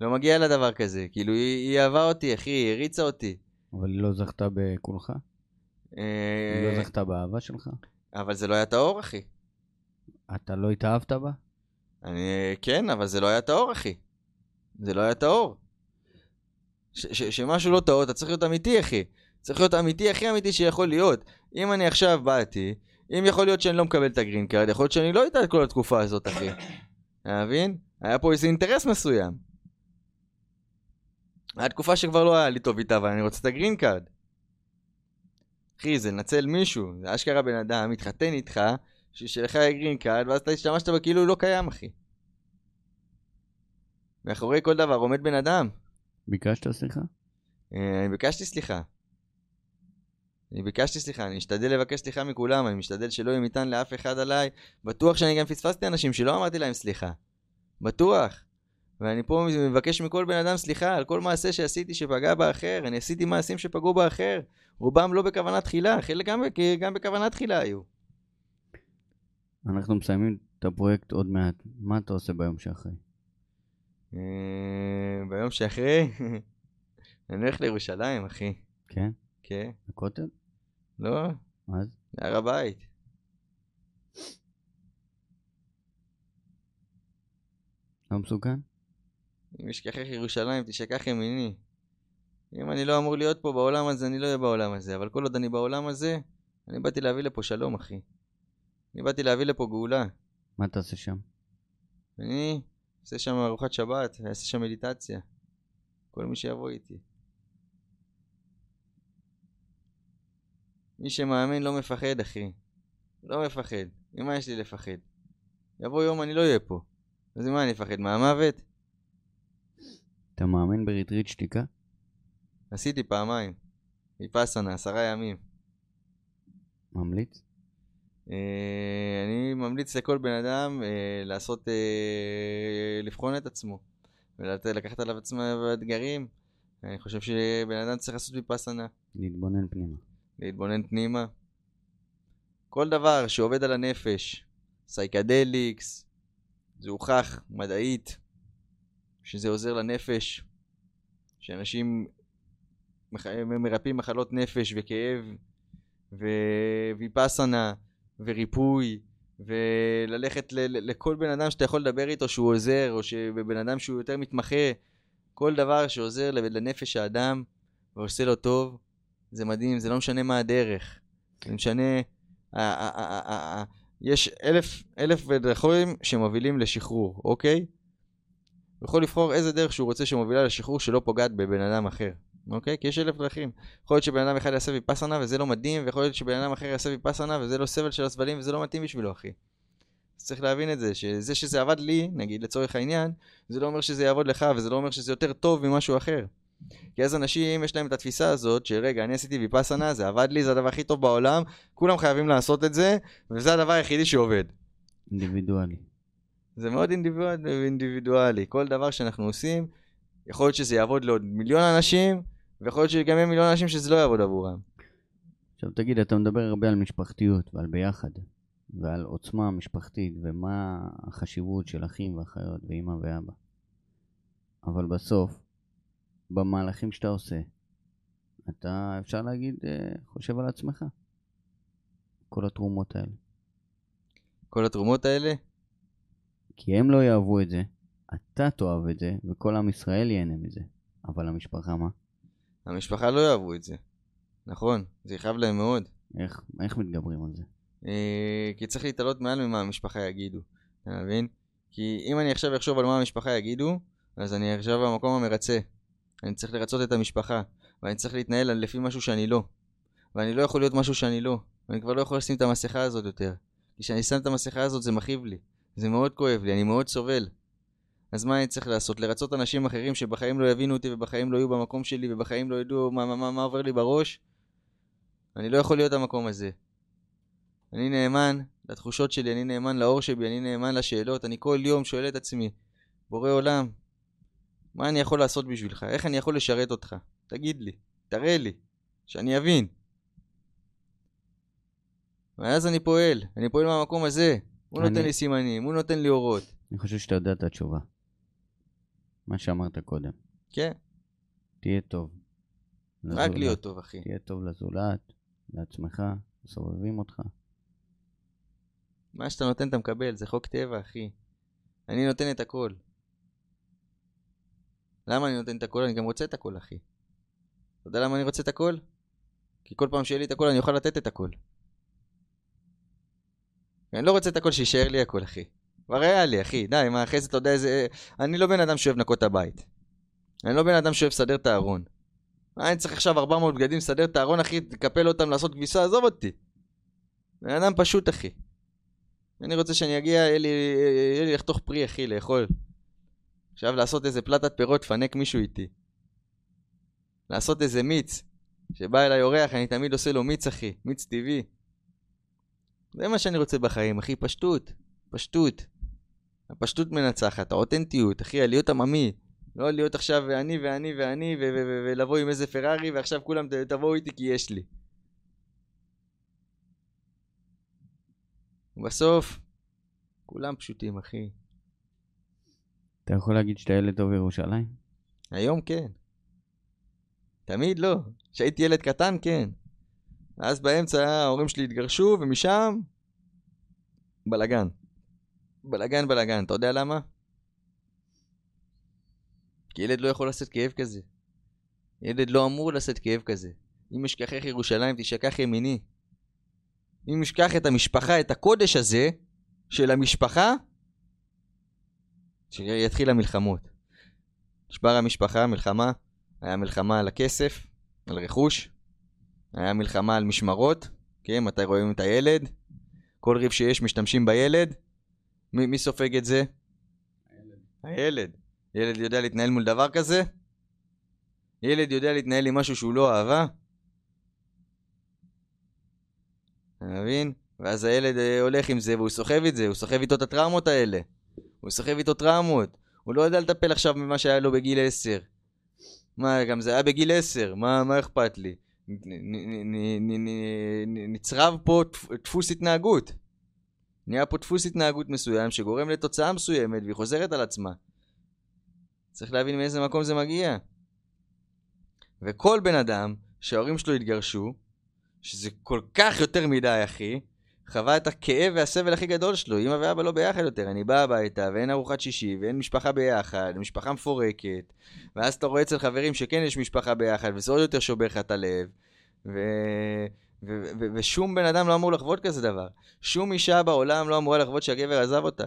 לא מגיע לה דבר כזה, כאילו היא, היא אהבה אותי, אחי, היא הריצה אותי.
אבל היא לא זכתה בכולך?
אה,
היא לא זכתה באהבה שלך?
אבל זה לא היה טהור, אחי.
אתה לא התאהבת בה?
אני... כן, אבל זה לא היה טהור, אחי. זה לא היה טהור. שמשהו לא טהור, אתה צריך להיות אמיתי, אחי. צריך להיות אמיתי, הכי אמיתי שיכול להיות. אם אני עכשיו באתי, אם יכול להיות שאני לא מקבל את ה green card, יכול להיות שאני לא איתה את כל התקופה הזאת, אחי. אתה מבין? היה פה איזה אינטרס מסוים. היה תקופה שכבר לא היה לי טוב איתה, אבל אני רוצה את ה green card. אחי, זה לנצל מישהו, זה אשכרה בן אדם, מתחתן איתך, שלך יהיה green card, ואז אתה השתמשת בה כאילו לא קיים, אחי. מאחורי כל דבר עומד בן אדם.
ביקשת סליחה?
אה, אני ביקשתי סליחה. אני ביקשתי סליחה, אני משתדל לבקש סליחה מכולם, אני משתדל שלא יהיה ניתן לאף אחד עליי. בטוח שאני גם פספסתי אנשים שלא אמרתי להם סליחה. בטוח. ואני פה מבקש מכל בן אדם סליחה על כל מעשה שעשיתי שפגע באחר. אני עשיתי מעשים שפגעו באחר. רובם לא בכוונה תחילה, חלק גם, גם בכוונה תחילה היו.
אנחנו מסיימים את הפרויקט עוד מעט. מה אתה עושה ביום שאחרי?
אה, ביום שאחרי? אני הולך לירושלים, אחי.
כן?
כן.
לכותל?
לא.
אז?
להר הבית.
לא מסוכן?
אם אשכחך ירושלים, תשכח ימיני. אם אני לא אמור להיות פה בעולם הזה, אני לא אהיה בעולם הזה. אבל כל עוד אני בעולם הזה, אני באתי להביא לפה שלום, אחי. אני באתי להביא לפה גאולה.
מה אתה עושה שם?
אני אעשה שם ארוחת שבת, אעשה שם מדיטציה. כל מי שיבוא איתי. מי שמאמין לא מפחד, אחי. לא מפחד. ממה יש לי לפחד? יבוא יום אני לא אהיה פה. אז ממה אני אפחד? מהמוות?
אתה מאמין ב retreat שתיקה?
עשיתי פעמיים. ויפאסנה, עשרה ימים.
ממליץ?
אה, אני ממליץ לכל בן אדם אה, לעשות, אה, לבחון את עצמו. ולקחת עליו עצמו אתגרים. אני חושב שבן אדם צריך לעשות ויפאסנה.
להתבונן פנימה.
להתבונן פנימה. כל דבר שעובד על הנפש, psychedelics, זה הוכח מדעית שזה עוזר לנפש, שאנשים. מרפאים מחלות נפש וכאב וויפאסנה וריפוי וללכת ל... לכל בן אדם שאתה יכול לדבר איתו שהוא עוזר או שבן אדם שהוא יותר מתמחה כל דבר שעוזר לנפש האדם ועושה לו טוב זה מדהים, זה לא משנה מה הדרך זה משנה יש אלף, אלף דרכים שמובילים לשחרור, אוקיי? הוא יכול לבחור איזה דרך שהוא רוצה שמובילה לשחרור שלא פוגעת בבן אדם אחר, אוקיי? כי יש אלף דרכים. יכול להיות שבן אדם אחד יעשה ויפאסנה וזה לא מדהים, ויכול להיות שבן אדם אחר יעשה ויפאסנה וזה לא סבל של הסבלים וזה לא מתאים בשבילו, אחי. אז צריך להבין את זה, שזה שזה עבד לי, נגיד לצורך העניין, זה לא אומר שזה יעבוד לך, וזה לא אומר שזה יותר טוב ממשהו אחר. כי אז אנשים, יש להם את התפיסה הזאת, שרגע, אני עשיתי ויפאסנה, זה עבד לי, זה הדבר הכי טוב בעולם, כולם חייבים לעשות את זה, וזה הדבר היחידי שעובד.
אינדיבידואלי.
זה מאוד אינדיבידואלי. כל דבר שאנחנו עושים, יכול להיות שזה יעבוד לעוד מיליון אנשים, ויכול להיות שגם יהיה מיליון אנשים שזה לא יעבוד עבורם.
עכשיו תגיד, אתה מדבר הרבה על משפחתיות ועל ביחד, ועל עוצמה משפחתית, ומה החשיבות של אחים ואחיות ואימא ואבא. אבל בסוף, במהלכים שאתה עושה, אתה, אפשר להגיד, אה, חושב על עצמך. כל התרומות האלה.
כל התרומות האלה?
כי הם לא יאהבו את זה, אתה תאהב את זה, וכל עם ישראל ייהנה מזה. אבל המשפחה מה?
המשפחה לא יאהבו את זה. נכון, זה יכאב להם מאוד.
איך, איך מתגברים על זה?
אה, כי צריך להתעלות מעל ממה המשפחה יגידו, אתה מבין? כי אם אני עכשיו אחשוב על מה המשפחה יגידו, אז אני עכשיו במקום המרצה. אני צריך לרצות את המשפחה, ואני צריך להתנהל לפי משהו שאני לא. ואני לא יכול להיות משהו שאני לא. ואני כבר לא יכול לשים את המסכה הזאת יותר. כשאני שם את המסכה הזאת זה מכאיב לי. זה מאוד כואב לי, אני מאוד סובל. אז מה אני צריך לעשות? לרצות אנשים אחרים שבחיים לא יבינו אותי ובחיים לא יהיו במקום שלי ובחיים לא ידעו מה, מה, מה, מה עובר לי בראש? אני לא יכול להיות המקום הזה. אני נאמן לתחושות שלי, אני נאמן לאור שבי, אני נאמן לשאלות, אני כל יום שואל את עצמי, בורא עולם, מה אני יכול לעשות בשבילך? איך אני יכול לשרת אותך? תגיד לי, תראה לי, שאני אבין. ואז אני פועל, אני פועל מהמקום הזה. הוא אני... נותן לי סימנים, הוא נותן לי אורות.
אני חושב שאתה יודע את התשובה. מה שאמרת קודם.
כן.
תהיה טוב.
רק לזולת. להיות טוב, אחי.
תהיה טוב לזולת, לעצמך, לסובבים אותך.
מה שאתה נותן אתה מקבל, זה חוק טבע, אחי. אני נותן את הכל. למה אני נותן את הכל? אני גם רוצה את הכל, אחי. אתה יודע למה אני רוצה את הכל? כי כל פעם שיהיה לי את הכל אני אוכל לתת את הכל. אני לא רוצה את הכל שישאר לי הכל, אחי. כבר היה לי, אחי, די, מה, אחרי זה אתה יודע איזה... אני לא בן אדם שאוהב לנקות את הבית. אני לא בן אדם שאוהב לסדר את הארון. אני צריך עכשיו 400 בגדים לסדר את הארון, אחי, תקפל אותם לעשות כביסה, עזוב אותי. בן אדם פשוט, אחי. אני רוצה שאני אגיע, יהיה לי, יהיה לי לחתוך פרי, אחי, לאכול. עכשיו לעשות איזה פלטת פירות, פנק מישהו איתי. לעשות איזה מיץ. שבא אליי אורח, אני תמיד עושה לו מיץ, אחי. מיץ טבעי. זה מה שאני רוצה בחיים, אחי, פשטות. פשטות. הפשטות מנצחת, האותנטיות, אחי, הלהיות עממי. לא להיות עכשיו ואני ואני ואני ולבוא עם איזה פרארי ועכשיו כולם תבואו איתי כי יש לי. בסוף, כולם פשוטים, אחי.
אתה יכול להגיד שאתה ילד טוב בירושלים?
היום כן. תמיד לא. כשהייתי ילד קטן, כן. ואז באמצע ההורים שלי התגרשו, ומשם... בלאגן. בלאגן בלאגן. אתה יודע למה? כי ילד לא יכול לשאת כאב כזה. ילד לא אמור לשאת כאב כזה. אם אשכחך ירושלים, תשכח ימיני. אם אשכח את המשפחה, את הקודש הזה, של המשפחה, שיתחיל המלחמות. נשבר המשפחה, מלחמה, היה מלחמה על הכסף, על רכוש, היה מלחמה על משמרות, כן, מתי רואים את הילד, כל ריב שיש משתמשים בילד, מי, מי סופג את זה? הילד. הילד. ילד יודע להתנהל מול דבר כזה? ילד יודע להתנהל עם משהו שהוא לא אהבה? אתה מבין? ואז הילד אה, הולך עם זה והוא סוחב את זה, הוא סוחב איתו את הטראומות האלה. הוא סוחב איתו טראומות. הוא לא יודע לטפל עכשיו ממה שהיה לו בגיל 10. מה, גם זה היה בגיל 10, מה, מה אכפת לי? נצרב פה דפוס התנהגות. נהיה פה דפוס התנהגות מסוים שגורם לתוצאה מסוימת והיא חוזרת על עצמה. צריך להבין מאיזה מקום זה מגיע. וכל בן אדם שההורים שלו התגרשו, שזה כל כך יותר מדי, אחי, חווה את הכאב והסבל הכי גדול שלו. אמא ואבא לא ביחד יותר, אני בא הביתה, ואין ארוחת שישי, ואין משפחה ביחד, משפחה מפורקת. ואז אתה רואה אצל חברים שכן יש משפחה ביחד, וזה עוד יותר שובר לך את הלב. ו... ו- ו- ושום בן אדם לא אמור לחוות כזה דבר. שום אישה בעולם לא אמורה לחוות שהגבר עזב אותה.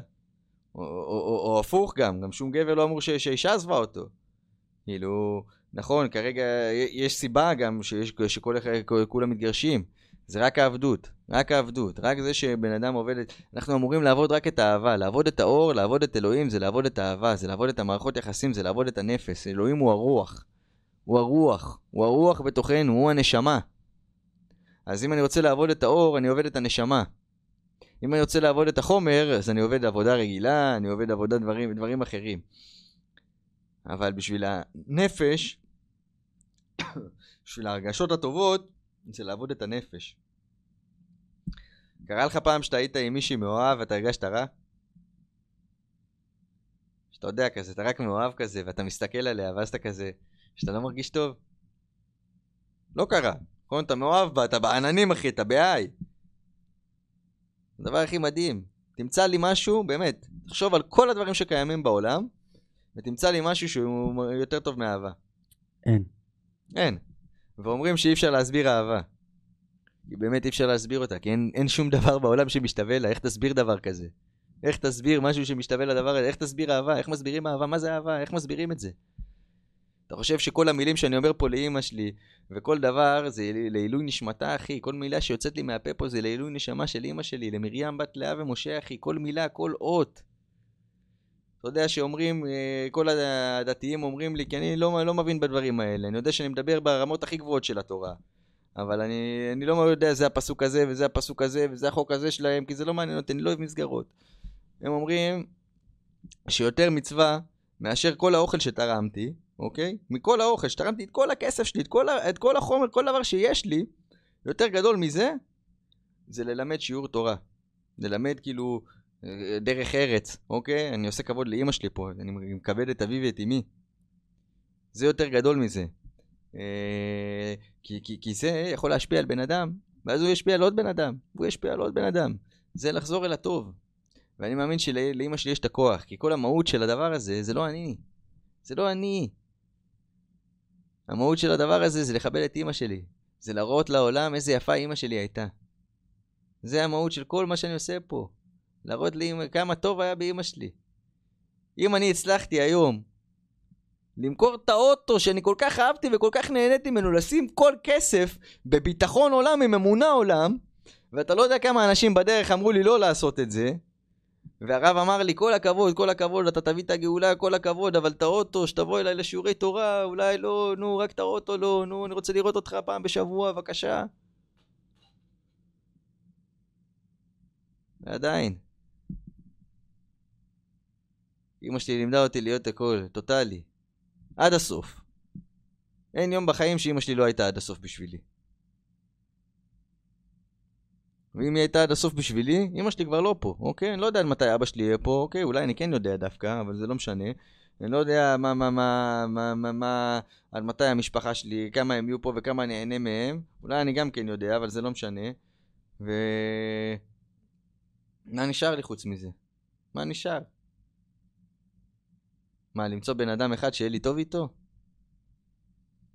או, או, או, או הפוך גם, גם שום גבר לא אמור ש- שהאישה עזבה אותו. כאילו, נכון, כרגע יש סיבה גם שיש, שכולם מתגרשים. זה רק העבדות, רק העבדות, רק זה שבן אדם עובד, אנחנו אמורים לעבוד רק את האהבה, לעבוד את האור, לעבוד את אלוהים, זה לעבוד את האהבה, זה לעבוד את המערכות יחסים, זה לעבוד את הנפש, אלוהים הוא הרוח, הוא הרוח, הוא הרוח בתוכנו, הוא הנשמה. אז אם אני רוצה לעבוד את האור, אני עובד את הנשמה. אם אני רוצה לעבוד את החומר, אז אני עובד עבודה רגילה, אני עובד עבודה דברים, דברים אחרים. אבל בשביל הנפש, בשביל ההרגשות הטובות, זה לעבוד את הנפש. קרה לך פעם שאתה היית עם מישהי מאוהב ואתה הרגשת רע? שאתה יודע כזה, אתה רק מאוהב כזה, ואתה מסתכל עליה, ואז אתה כזה, שאתה לא מרגיש טוב? לא קרה. נכון? אתה מאוהב בה, אתה בעננים אחי, אתה ב-I. הדבר הכי מדהים. תמצא לי משהו, באמת, תחשוב על כל הדברים שקיימים בעולם, ותמצא לי משהו שהוא יותר טוב מאהבה.
אין.
אין. ואומרים שאי אפשר להסביר אהבה. באמת אי אפשר להסביר אותה, כי אין, אין שום דבר בעולם שמשתווה לה, איך תסביר דבר כזה? איך תסביר משהו שמשתווה לדבר הזה? איך תסביר אהבה? איך מסבירים אהבה? מה זה אהבה? איך מסבירים את זה? אתה חושב שכל המילים שאני אומר פה לאימא שלי, וכל דבר זה לעילוי נשמתה, אחי. כל מילה שיוצאת לי מהפה פה זה לעילוי נשמה של אימא שלי, למרים בת לאה ומשה, אחי. כל מילה, כל אות. אתה יודע שאומרים, אה, כל הדתיים אומרים לי, כי אני לא, לא מבין בדברים האלה. אני יודע שאני מדבר ברמות הכי גבוהות של התורה. אבל אני, אני לא יודע, זה הפסוק הזה, וזה הפסוק הזה, וזה החוק הזה שלהם, כי זה לא מעניין אותי, אני לא אוהב מסגרות. הם אומרים שיותר מצווה מאשר כל האוכל שתרמתי, אוקיי? מכל האוכל, שתרמתי את כל הכסף שלי, את כל, את כל החומר, כל דבר שיש לי, יותר גדול מזה, זה ללמד שיעור תורה. ללמד כאילו דרך ארץ, אוקיי? אני עושה כבוד לאימא שלי פה, אני מכבד את אבי ואת אמי. זה יותר גדול מזה. אה, כי, כי, כי זה יכול להשפיע על בן אדם, ואז הוא ישפיע על עוד בן אדם, הוא ישפיע על עוד בן אדם. זה לחזור אל הטוב. ואני מאמין שלאימא שלי יש את הכוח, כי כל המהות של הדבר הזה זה לא אני. זה לא אני. המהות של הדבר הזה זה לכבד את אימא שלי. זה להראות לעולם איזה יפה אימא שלי הייתה. זה המהות של כל מה שאני עושה פה. להראות לי כמה טוב היה באימא שלי. אם אני הצלחתי היום למכור את האוטו שאני כל כך אהבתי וכל כך נהניתי ממנו, לשים כל כסף בביטחון עולם, עם אמונה עולם, ואתה לא יודע כמה אנשים בדרך אמרו לי לא לעשות את זה, והרב אמר לי, כל הכבוד, כל הכבוד, אתה תביא את הגאולה, כל הכבוד, אבל את האוטו, שתבוא אליי לשיעורי תורה, אולי לא, נו, רק את האוטו לא, נו, אני רוצה לראות אותך פעם בשבוע, בבקשה. ועדיין. אמא שלי לימדה אותי להיות הכל, טוטאלי. עד הסוף. אין יום בחיים שאמא שלי לא הייתה עד הסוף בשבילי. ואם היא הייתה עד הסוף בשבילי, אמא שלי כבר לא פה, אוקיי? אני לא יודע מתי אבא שלי יהיה פה, אוקיי? אולי אני כן יודע דווקא, אבל זה לא משנה. אני לא יודע מה, מה, מה, מה, מה, מה, עד מתי המשפחה שלי, כמה הם יהיו פה וכמה אני אהנה מהם. אולי אני גם כן יודע, אבל זה לא משנה. ו... מה נשאר לי חוץ מזה? מה נשאר? מה, למצוא בן אדם אחד שיהיה לי טוב איתו?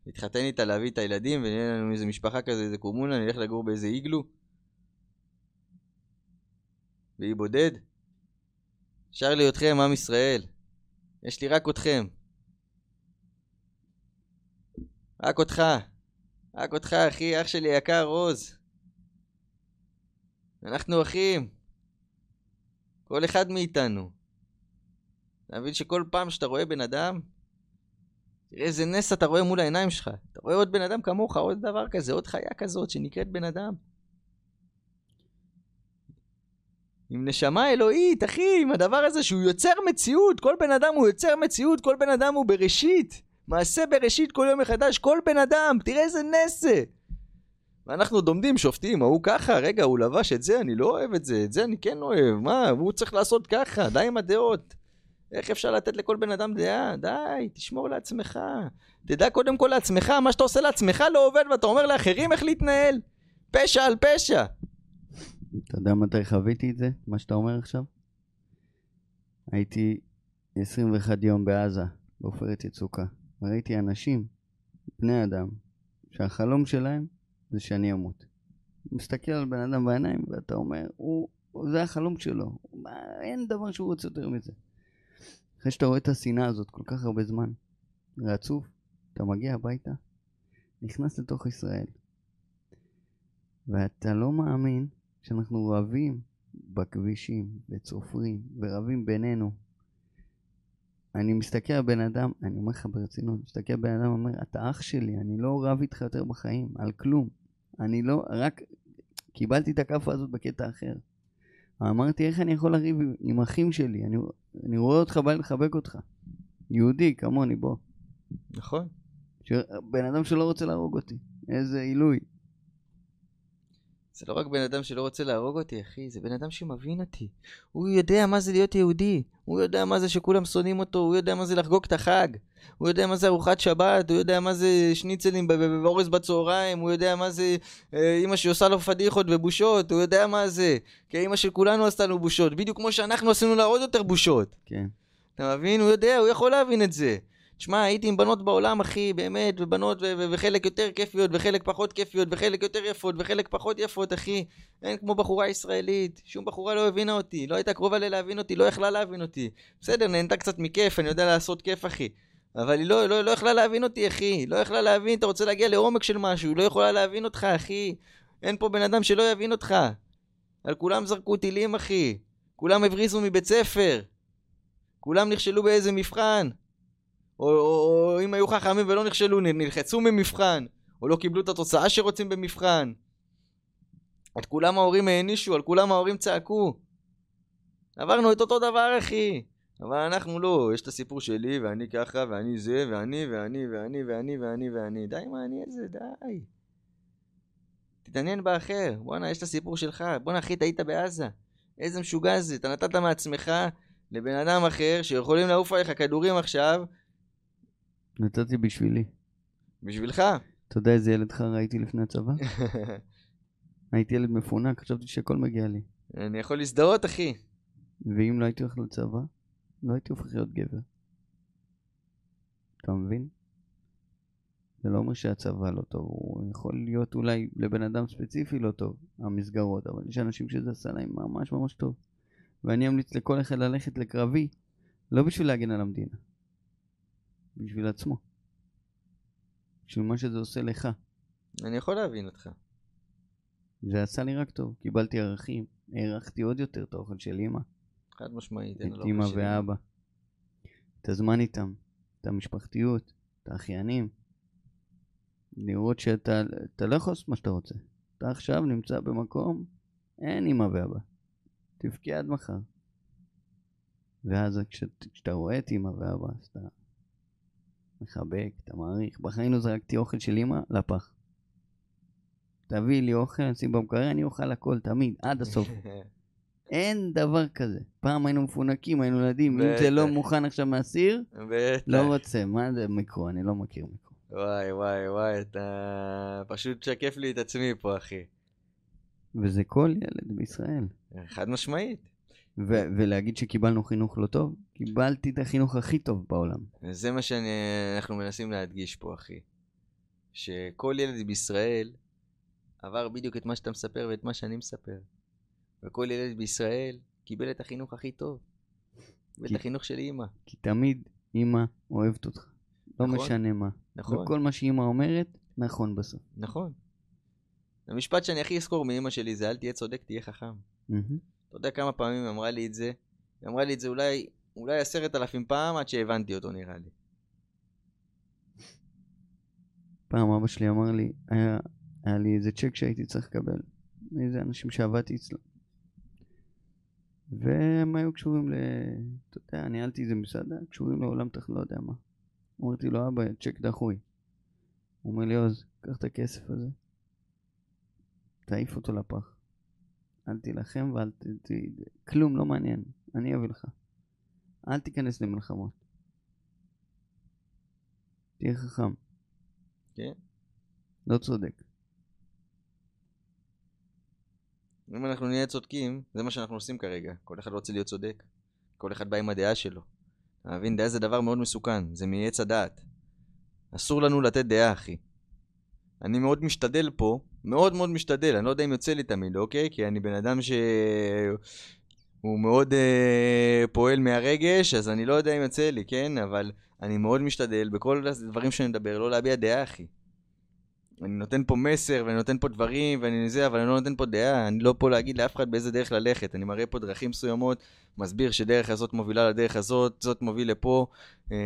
להתחתן איתה, להביא את הילדים, ונהיה לנו איזה משפחה כזה, איזה קומונה, נלך לגור באיזה איגלו? ואי בודד? שר לי אתכם, עם ישראל. יש לי רק אתכם. רק אותך. רק אותך, אחי, אח שלי יקר, עוז. אנחנו אחים. כל אחד מאיתנו. אתה מבין שכל פעם שאתה רואה בן אדם, תראה איזה נס אתה רואה מול העיניים שלך. אתה רואה עוד בן אדם כמוך, עוד דבר כזה, עוד חיה כזאת שנקראת בן אדם. עם נשמה אלוהית, אחי, עם הדבר הזה שהוא יוצר מציאות. כל בן אדם הוא יוצר מציאות, כל בן אדם הוא בראשית. מעשה בראשית כל יום מחדש, כל בן אדם, תראה איזה נס זה. ואנחנו דומדים, שופטים, ההוא ככה, רגע, הוא לבש את זה, אני לא אוהב את זה, את זה אני כן אוהב, מה, הוא צריך לעשות ככה, די עם הדעות. איך אפשר לתת לכל בן אדם דעה? די, תשמור לעצמך. תדע קודם כל לעצמך, מה שאתה עושה לעצמך לא עובד, ואתה אומר לאחרים איך להתנהל. פשע על פשע.
אתה יודע מתי חוויתי את זה, מה שאתה אומר עכשיו? הייתי 21 יום בעזה, בעופרת יצוקה. וראיתי אנשים, בני אדם, שהחלום שלהם זה שאני אמות. מסתכל על בן אדם בעיניים ואתה אומר, הוא, זה החלום שלו, מה, אין דבר שהוא רוצה יותר מזה. אחרי שאתה רואה את השנאה הזאת כל כך הרבה זמן, זה עצוב, אתה מגיע הביתה, נכנס לתוך ישראל, ואתה לא מאמין שאנחנו רבים בכבישים, וצופרים, ורבים בינינו. אני מסתכל על בן אדם, אני אומר לך ברצינות, מסתכל על בן אדם ואומר, אתה אח שלי, אני לא רב איתך יותר בחיים, על כלום. אני לא, רק קיבלתי את הכאפה הזאת בקטע אחר. אמרתי, איך אני יכול לריב עם אחים שלי? אני, אני רואה אותך, בא לי לחבק אותך. יהודי, כמוני, בוא.
נכון.
ש... בן אדם שלא רוצה להרוג אותי. איזה עילוי.
זה לא רק בן אדם שלא רוצה להרוג אותי, אחי, זה בן אדם שמבין אותי. הוא יודע מה זה להיות יהודי. הוא יודע מה זה שכולם שונאים אותו, הוא יודע מה זה לחגוג את החג. הוא יודע מה זה ארוחת שבת, הוא יודע מה זה שניצלים באורז בצהריים, הוא יודע מה זה אה, אימא שעושה לו פדיחות ובושות, הוא יודע מה זה. כי אימא של כולנו עשתה לנו בושות, בדיוק כמו שאנחנו עשינו לה עוד יותר בושות.
כן.
אתה מבין? הוא יודע, הוא יכול להבין את זה. תשמע, הייתי עם בנות בעולם, אחי, באמת, ובנות, וחלק יותר כיפיות, וחלק פחות כיפיות, וחלק יותר יפות, וחלק פחות יפות, אחי. אין כמו בחורה ישראלית. שום בחורה לא הבינה אותי, לא הייתה קרובה להבין אותי, לא יכלה להבין אותי. בסדר, נהנתה קצת מכיף, אני יודע לעשות כיף, אחי. אבל היא לא, לא, לא יכלה להבין אותי, אחי. לא יכלה להבין, אתה רוצה להגיע לעומק של משהו, לא יכולה להבין אותך, אחי. אין פה בן אדם שלא יבין אותך. על כולם זרקו טילים, אחי. כולם הבריזו מבית ספר. כולם נכשלו באיזה מבחן. או, או, או אם היו חכמים ולא נכשלו, נלחצו ממבחן, או לא קיבלו את התוצאה שרוצים במבחן. את כולם ההורים הענישו, על כולם ההורים צעקו. עברנו את אותו דבר, אחי. אבל אנחנו לא, יש את הסיפור שלי, ואני ככה, ואני זה, ואני, ואני, ואני, ואני, ואני, ואני. די מה אני איזה, די. תתעניין באחר. בואנה, יש את הסיפור שלך. בואנה, אחי, היית בעזה. איזה משוגע זה. אתה נתת מעצמך לבן אדם אחר, שיכולים לעוף עליך כדורים עכשיו,
נתתי בשבילי.
בשבילך.
אתה יודע איזה ילד חרא הייתי לפני הצבא? הייתי ילד מפונק, חשבתי שהכל מגיע לי.
אני יכול להזדהות, אחי.
ואם לא הייתי הולך לצבא, לא הייתי הופך להיות גבר. אתה מבין? זה לא אומר שהצבא לא טוב, הוא יכול להיות אולי לבן אדם ספציפי לא טוב, המסגרות, אבל יש אנשים שזה עשה להם ממש ממש טוב. ואני אמליץ לכל אחד ללכת לקרבי, לא בשביל להגן על המדינה, בשביל עצמו. בשביל מה שזה עושה לך.
אני יכול להבין אותך.
זה עשה לי רק טוב, קיבלתי ערכים, הערכתי עוד יותר את האוכל של אמא,
חד משמעית.
את
אין לו
אמא
חשיבות.
ואבא, את הזמן איתם, את המשפחתיות, את האחיינים. לראות שאתה אתה לא יכול לעשות מה שאתה רוצה. אתה עכשיו נמצא במקום, אין אמא ואבא. תבכה עד מחר. ואז כשאת- כשאתה רואה את אמא ואבא, אז אתה מחבק, אתה מעריך. בחיים לא זרקתי אוכל של אמא לפח. תביא לי אוכל, נשים במקרר, אני אוכל הכל, תמיד, עד הסוף. אין דבר כזה. פעם היינו מפונקים, היינו ילדים, אם זה לא. מוכן עכשיו מהסיר. לא רוצה. מה זה מיקרו? אני לא מכיר מיקרו.
וואי, וואי, וואי, אתה פשוט שקף לי את עצמי פה, אחי.
וזה כל ילד בישראל.
חד משמעית.
ו- ולהגיד שקיבלנו חינוך לא טוב, קיבלתי את החינוך הכי טוב בעולם.
זה מה שאנחנו מנסים להדגיש פה, אחי. שכל ילד בישראל עבר בדיוק את מה שאתה מספר ואת מה שאני מספר. וכל ילד בישראל קיבל את החינוך הכי טוב. ואת החינוך של אימא.
כי תמיד אימא אוהבת אותך. לא
נכון.
משנה מה.
נכון,
וכל מה שאימא אומרת, נכון בסוף.
נכון. המשפט שאני הכי אזכור מאמא שלי זה אל תהיה צודק, תהיה חכם.
מהמם.
אתה יודע כמה פעמים היא אמרה לי את זה? היא אמרה לי את זה אולי, אולי עשרת אלפים פעם עד שהבנתי אותו נראה לי.
פעם אבא שלי אמר לי, היה, היה לי איזה צ'ק שהייתי צריך לקבל מאיזה אנשים שעבדתי אצלם. והם היו קשורים ל... אתה יודע, ניהלתי איזה מסעדה, קשורים לעולם תח... לא יודע מה. אמרתי לו, אבא, צ'ק דחוי. הוא אומר לי, עוז, קח את הכסף הזה, תעיף אותו לפח. אל תילחם ואל ת... ת... כלום לא מעניין, אני אביא לך. אל תיכנס למלחמות. תהיה חכם.
כן.
לא צודק.
אם אנחנו נהיה צודקים, זה מה שאנחנו עושים כרגע. כל אחד רוצה להיות צודק. כל אחד בא עם הדעה שלו. אתה מבין? דעה זה דבר מאוד מסוכן. זה מעץ הדעת. אסור לנו לתת דעה, אחי. אני מאוד משתדל פה, מאוד מאוד משתדל, אני לא יודע אם יוצא לי תמיד, אוקיי? כי אני בן אדם ש... הוא מאוד אה, פועל מהרגש, אז אני לא יודע אם יוצא לי, כן? אבל אני מאוד משתדל בכל הדברים שאני מדבר, לא להביע דעה, אחי. אני נותן פה מסר, ואני נותן פה דברים, ואני זה, אבל אני לא נותן פה דעה, אני לא פה להגיד לאף אחד באיזה דרך ללכת. אני מראה פה דרכים מסוימות, מסביר שדרך הזאת מובילה לדרך הזאת, זאת מוביל לפה, אה,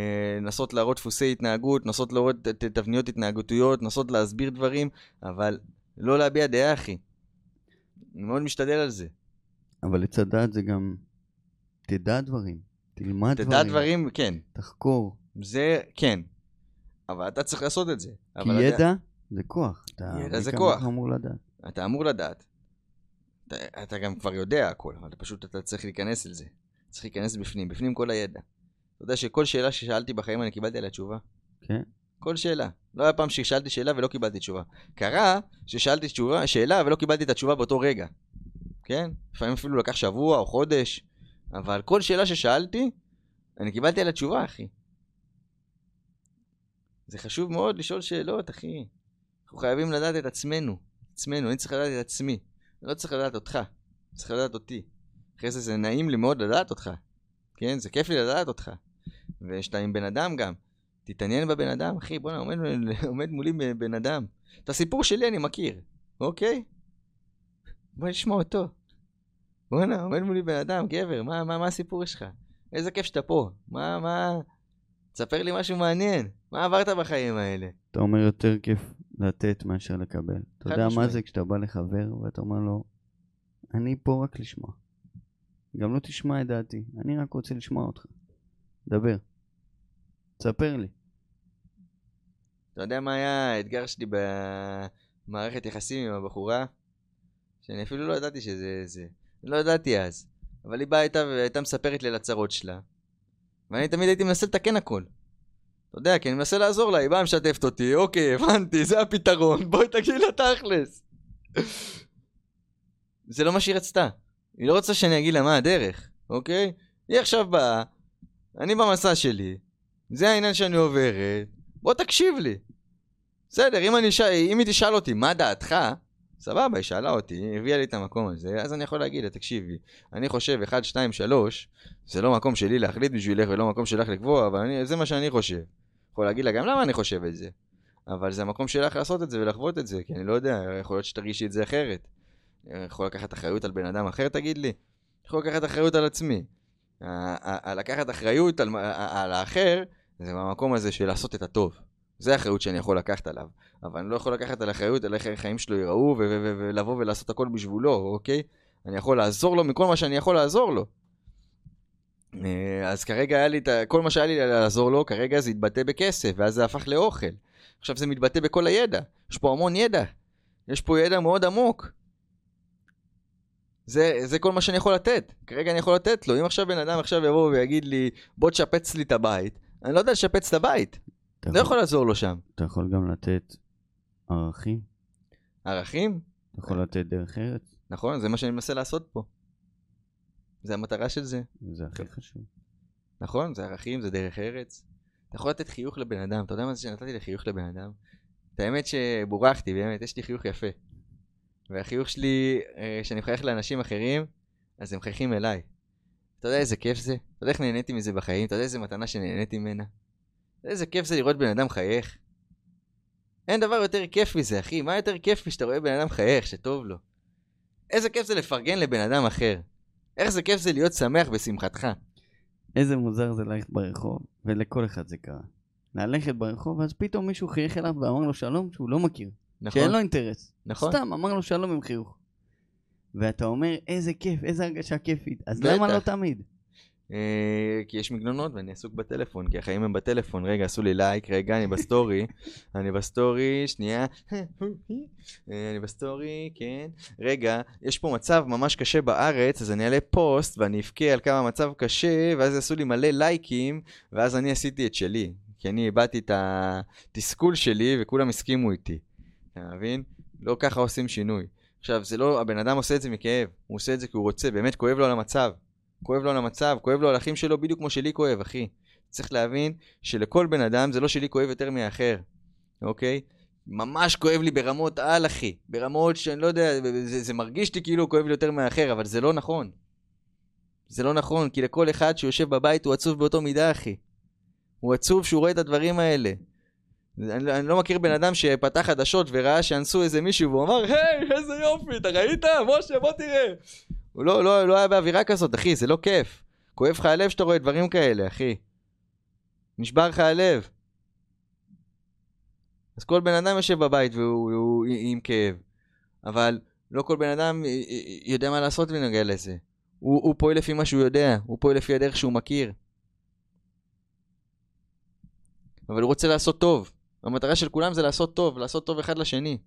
לנסות להראות דפוסי התנהגות, לנסות להראות תבניות התנהגותיות, לנסות להסביר דברים, אבל לא להביע דעה, אחי. אני מאוד משתדל על זה.
אבל לצד דעת זה גם... תדע דברים. תלמד דברים.
תדע דברים, כן.
תחקור.
זה, כן. אבל אתה צריך לעשות את זה.
כי
אבל אתה-
ידע זה כוח. אתה
ידע זה כוח.
כמוך אמור לדעת.
אתה אמור לדעת. אתה, אתה גם כבר יודע הכל, אבל פשוט אתה צריך להיכנס אל זה. צריך להיכנס בפנים, בפנים כל הידע. אתה יודע שכל שאלה ששאלתי בחיים אני קיבלתי עליה תשובה.
כן.
כל שאלה. לא היה פעם ששאלתי שאלה ולא קיבלתי תשובה. קרה ששאלתי תשובה, שאלה ולא קיבלתי את התשובה באותו רגע. כן? לפעמים אפילו לקח שבוע או חודש, אבל כל שאלה ששאלתי, אני קיבלתי עליה תשובה, אחי. זה חשוב מאוד לשאול שאלות, אחי. אנחנו חייבים לדעת את עצמנו. עצמנו, אני צריך לדעת את עצמי. אני לא צריך לדעת אותך, אני צריך לדעת אותי. אחרי זה זה נעים לי מאוד לדעת אותך. כן? זה כיף לי לדעת אותך. ושאתה עם בן אדם גם. תתעניין בבן אדם, אחי, בואנה, עומד, עומד מולי בן אדם. את הסיפור שלי אני מכיר, אוקיי? בוא נשמע אותו. בואנה, עומד מולי בן אדם, גבר, מה, מה, מה הסיפור שלך? איזה כיף שאתה פה. מה, מה... תספר לי משהו מעניין. מה עברת בחיים האלה?
אתה אומר יותר כיף לתת מאשר לקבל. אתה יודע מה. זה כשאתה בא לחבר ואתה אומר לו, אני פה רק לשמוע. גם לא תשמע את דעתי, אני רק רוצה לשמוע אותך. דבר. תספר לי.
אתה יודע מה היה האתגר שלי במערכת יחסים עם הבחורה? שאני אפילו לא ידעתי שזה זה. לא ידעתי אז. אבל היא באה איתה והייתה מספרת לי על הצרות שלה. ואני תמיד הייתי מנסה לתקן הכל. אתה יודע, כי אני מנסה לעזור לה, היא באה משתפת אותי, אוקיי, הבנתי, זה הפתרון, בואי תגידי לה תכלס. זה לא מה שהיא רצתה. היא לא רוצה שאני אגיד לה מה הדרך, אוקיי? היא עכשיו באה, אני במסע שלי, זה העניין שאני עוברת, בוא תקשיב לי. בסדר, אם, אני. אם היא תשאל אותי מה דעתך, סבבה, היא שאלה אותי, היא הביאה לי את המקום הזה, אז אני יכול להגיד לה, תקשיבי, אני חושב 1, 2, 3, זה לא מקום שלי להחליט בשבילך ולא מקום שלך לקבוע, אבל אני, זה מה שאני חושב. יכול להגיד לה גם למה אני חושב את זה. אבל זה המקום שלך לעשות את זה ולחוות את זה, כי אני לא יודע, יכול להיות שתרגישי את זה אחרת. יכול לקחת אחריות על בן אדם אחר, תגיד לי? יכול לקחת אחריות על עצמי. לקחת אחריות על, על האחר, זה במקום הזה של לעשות את הטוב. זה האחריות שאני יכול לקחת עליו. אבל אני לא יכול לקחת על אחריות על איך החיים שלו ייראו, ולבוא ולעשות הכל בשבילו, אוקיי? אני יכול לעזור לו מכל מה שאני יכול לעזור לו. אה, אז כרגע היה לי את. כל מה שהיה לי לעזור לו, כרגע זה התבטא בכסף, ואז זה הפך לאוכל. עכשיו זה מתבטא בכל הידע. יש פה המון ידע. יש פה ידע מאוד עמוק. זה, זה כל מה שאני יכול לתת. כרגע אני יכול לתת לו. אם עכשיו בן אדם עכשיו יבוא ויגיד לי, בוא תשפץ לי את הבית, אני לא יודע לשפץ את הבית. לא יכול לעזור לו שם.
אתה יכול גם לתת ערכים,
ערכים?
אתה יכול לתת דרך ארץ,
נכון, זה מה שאני מנסה לעשות פה. זה המטרה של זה.
וזה הכי חשוב.
נכון, זה ערכים, זה דרך ארץ. אתה יכול לתת חיוך לבן אדם, אתה יודע מה זה שנתתי לי חיוך לבן אדם? את האמת שבורכתי, באמת, יש לי חיוך יפה. והחיוך שלי, אה, כשאני מחייך לאנשים אחרים, אז הם מחייכים אליי. אתה יודע איזה כיף זה? אתה יודע איך נהניתי מזה בחיים? אתה יודע איזה מתנה שנהניתי ממנה? איזה כיף זה לראות בן אדם חייך. אין דבר יותר כיף מזה, אחי. מה יותר כיף משאתה רואה בן אדם חייך, שטוב לו? איזה כיף זה לפרגן לבן אדם אחר. איך זה כיף זה להיות שמח בשמחתך.
איזה מוזר זה ללכת ברחוב, ולכל אחד זה קרה. ללכת ברחוב, אז פתאום מישהו חייך אליו ואמר לו שלום שהוא לא מכיר.
נכון?
שאין לו אינטרס.
נכון?
סתם, אמר לו שלום עם חיוך. ואתה אומר, איזה כיף, איזה הרגשה כיפית. אז
בטח.
למה לא תמיד?
אה, כי יש מגנונות ואני עסוק בטלפון, כי החיים הם בטלפון. רגע, עשו לי לייק, רגע, אני בסטורי. אני בסטורי, שנייה. אה, אני בסטורי, כן. רגע, יש פה מצב ממש קשה בארץ, אז אני אעלה פוסט ואני אבכה על כמה המצב קשה, ואז יעשו לי מלא לייקים, ואז אני עשיתי את שלי. כי אני הבעתי את התסכול שלי וכולם הסכימו איתי. אתה מבין? לא ככה עושים שינוי. עכשיו, זה לא, הבן אדם עושה את זה מכאב, הוא עושה את זה כי הוא רוצה, באמת כואב לו על המצב. כואב לו על המצב, כואב לו על אחים שלו בדיוק כמו שלי כואב, אחי. צריך להבין שלכל בן אדם זה לא שלי כואב יותר מאחר, אוקיי? ממש כואב לי ברמות על, אחי. ברמות שאני לא יודע, זה, זה מרגיש לי כאילו כואב לי יותר מאחר, אבל זה לא נכון. זה לא נכון, כי לכל אחד שיושב בבית הוא עצוב באותו מידה, אחי. הוא עצוב שהוא רואה את הדברים האלה. אני, אני לא מכיר בן אדם שפתח חדשות וראה שאנסו איזה מישהו והוא אמר, היי, איזה יופי, אתה ראית? משה, בוא תראה. הוא לא, לא, לא היה באווירה כזאת, אחי, זה לא כיף. כואב לך הלב שאתה רואה דברים כאלה, אחי. נשבר לך הלב. אז כל בן אדם יושב בבית והוא הוא, עם כאב. אבל לא כל בן אדם יודע מה לעשות בנוגע לזה. הוא, הוא פועל לפי מה שהוא יודע, הוא פועל לפי הדרך שהוא מכיר. אבל הוא רוצה לעשות טוב. המטרה של כולם זה לעשות טוב, לעשות טוב אחד לשני.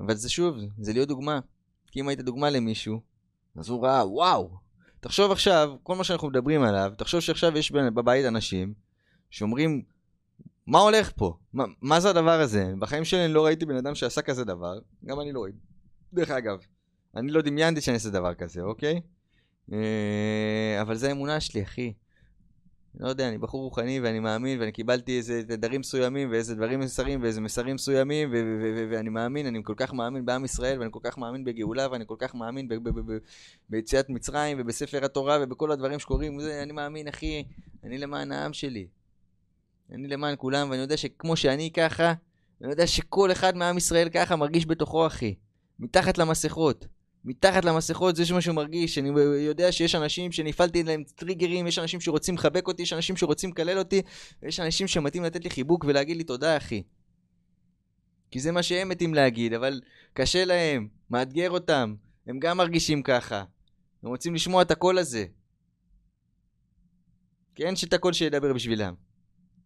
אבל זה שוב, זה להיות דוגמה. כי אם היית דוגמה למישהו, אז הוא ראה, וואו. תחשוב עכשיו, כל מה שאנחנו מדברים עליו, תחשוב שעכשיו יש בבית אנשים שאומרים, מה הולך פה? מה, מה זה הדבר הזה? בחיים שלי אני לא ראיתי בן אדם שעשה כזה דבר, גם אני לא ראיתי. דרך אגב, אני לא דמיינתי שאני אעשה דבר כזה, אוקיי? אה, אבל זה האמונה שלי, אחי. לא יודע, אני בחור רוחני ואני מאמין ואני קיבלתי איזה תדרים מסוימים ואיזה דברים מסרים ואיזה מסרים מסוימים ואני מאמין, אני כל כך מאמין בעם ישראל ואני כל כך מאמין בגאולה ואני כל כך מאמין ביציאת מצרים ובספר התורה ובכל הדברים שקורים, וזה, אני מאמין, אחי, אני למען העם שלי. אני למען כולם ואני יודע שכמו שאני ככה, אני יודע שכל אחד מעם ישראל ככה מרגיש בתוכו, אחי. מתחת למסכות. מתחת למסכות זה מה מרגיש, אני יודע שיש אנשים שנפעלתי להם טריגרים, יש אנשים שרוצים לחבק אותי, יש אנשים שרוצים לקלל אותי, ויש אנשים שמתאים לתת לי חיבוק ולהגיד לי תודה אחי. כי זה מה שהם מתים להגיד, אבל קשה להם, מאתגר אותם, הם גם מרגישים ככה. הם רוצים לשמוע את הקול הזה. כי אין שאת הקול שידבר בשבילם.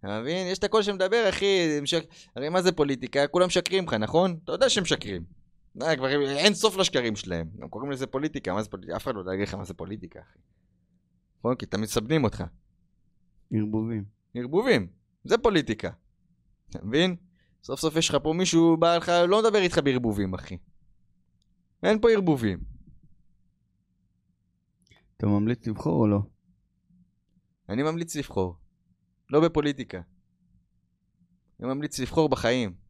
אתה מבין? יש את הקול שמדבר, אחי, משק... הרי מה זה פוליטיקה? כולם משקרים לך, נכון? אתה יודע שהם משקרים. די, כבר אין סוף לשקרים שלהם. גם קוראים לזה פוליטיקה, מה זה פוליטיקה? אף אחד לא יודע להגיד לך מה זה פוליטיקה, אחי. נכון? כי תמיד מסבנים אותך.
ערבובים.
ערבובים. זה פוליטיקה. אתה מבין? סוף סוף יש לך פה מישהו בא לך, לא מדבר איתך בערבובים, אחי. אין פה ערבובים.
אתה ממליץ לבחור או לא?
אני ממליץ לבחור. לא בפוליטיקה. אני ממליץ לבחור בחיים.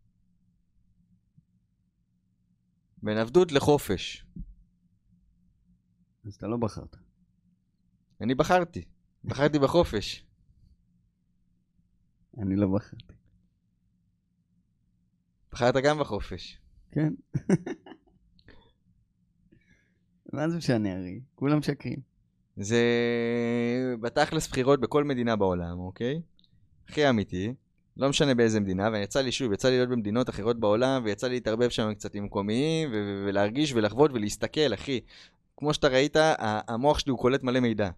בין עבדות לחופש.
אז אתה לא בחרת.
אני בחרתי. בחרתי בחופש.
אני לא בחרתי.
בחרת גם בחופש.
כן. מה זה משנה הרי? כולם משקרים.
זה בתכלס בחירות בכל מדינה בעולם, אוקיי? הכי אמיתי. לא משנה באיזה מדינה, ויצא לי שוב, יצא לי להיות במדינות אחרות בעולם, ויצא לי להתערבב שם קצת עם מקומיים, ולהרגיש ולחוות ולהסתכל, אחי. כמו שאתה ראית, המוח שלי הוא קולט מלא מידע.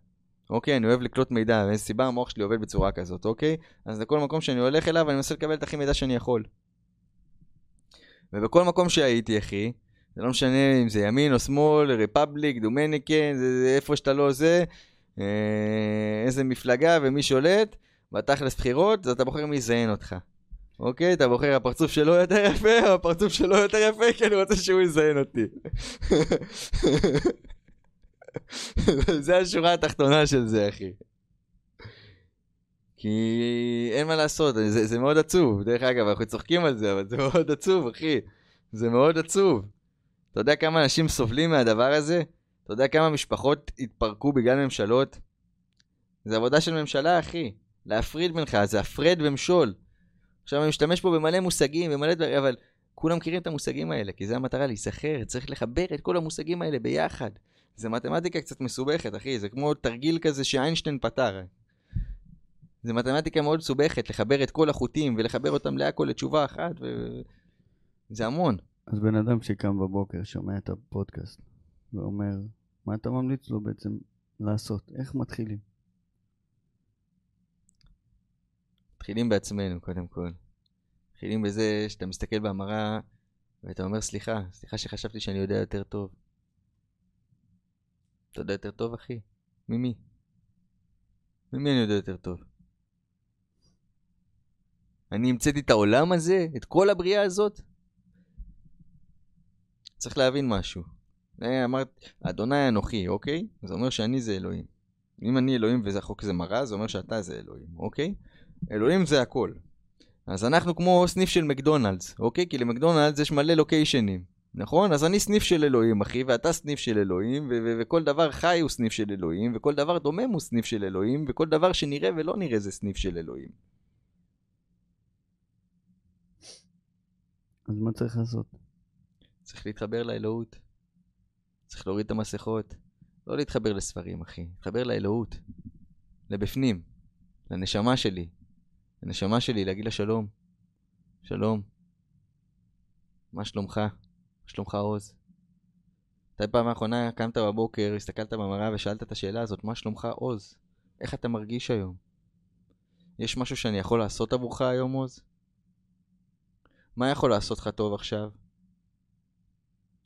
אוקיי, אני אוהב לקלוט מידע, ואיזה סיבה המוח שלי עובד בצורה כזאת, אוקיי? אז לכל מקום שאני הולך אליו, אני מנסה לקבל את הכי מידע שאני יכול. ובכל מקום שהייתי, אחי, זה לא משנה אם זה ימין או שמאל, רפבליק, דומניקן, זה, זה איפה שאתה לא זה, אה, איזה מפלגה ומי שולט, בתכלס בחירות, אז אתה בוחר מי יזיין אותך. אוקיי? אתה בוחר הפרצוף שלו יותר יפה, או הפרצוף שלו יותר יפה, כי אני רוצה שהוא יזיין אותי. זה השורה התחתונה של זה, אחי. כי אין מה לעשות, זה, זה מאוד עצוב. דרך אגב, אנחנו צוחקים על זה, אבל זה מאוד עצוב, אחי. זה מאוד עצוב. אתה יודע כמה אנשים סובלים מהדבר הזה? אתה יודע כמה משפחות התפרקו בגלל ממשלות? זה עבודה של ממשלה, אחי. להפריד בינך, זה הפרד ומשול. עכשיו אני משתמש פה במלא מושגים, במלא דברים, אבל כולם מכירים את המושגים האלה, כי זה המטרה, להיזכר, צריך לחבר את כל המושגים האלה ביחד. זה מתמטיקה קצת מסובכת, אחי, זה כמו תרגיל כזה שאיינשטיין פתר. זה מתמטיקה מאוד מסובכת, לחבר את כל החוטים ולחבר אותם להכל לתשובה אחת, ו... זה המון.
אז בן אדם שקם בבוקר, שומע את הפודקאסט, ואומר, מה אתה ממליץ לו בעצם לעשות? איך מתחילים?
מתחילים בעצמנו, קודם כל. מתחילים בזה שאתה מסתכל במראה ואתה אומר, סליחה, סליחה שחשבתי שאני יודע יותר טוב. אתה יודע יותר טוב, אחי? ממי? ממי אני יודע יותר טוב? אני המצאתי את העולם הזה? את כל הבריאה הזאת? צריך להבין משהו. אמרת, אדוני אנוכי, אוקיי? זה אומר שאני זה אלוהים. אם אני אלוהים וזה החוק זה מראה, זה אומר שאתה זה אלוהים, אוקיי? אלוהים זה הכל. אז אנחנו כמו סניף של מקדונלדס, אוקיי? כי למקדונלדס יש מלא לוקיישנים, נכון? אז אני סניף של אלוהים, אחי, ואתה סניף של אלוהים, ו- ו- וכל דבר חי הוא סניף של אלוהים, וכל דבר דומם הוא סניף של אלוהים, וכל דבר שנראה ולא נראה זה סניף של אלוהים.
אז מה צריך לעשות?
צריך להתחבר לאלוהות. צריך להוריד את המסכות. לא להתחבר לספרים, אחי. להתחבר לאלוהות. לבפנים. לנשמה שלי. לנשמה שלי, להגיד לה שלום. שלום. מה שלומך? מה שלומך עוז? מתי פעם האחרונה קמת בבוקר, הסתכלת במראה ושאלת את השאלה הזאת, מה שלומך עוז? איך אתה מרגיש היום? יש משהו שאני יכול לעשות עבורך היום עוז? מה יכול לעשות לך טוב עכשיו?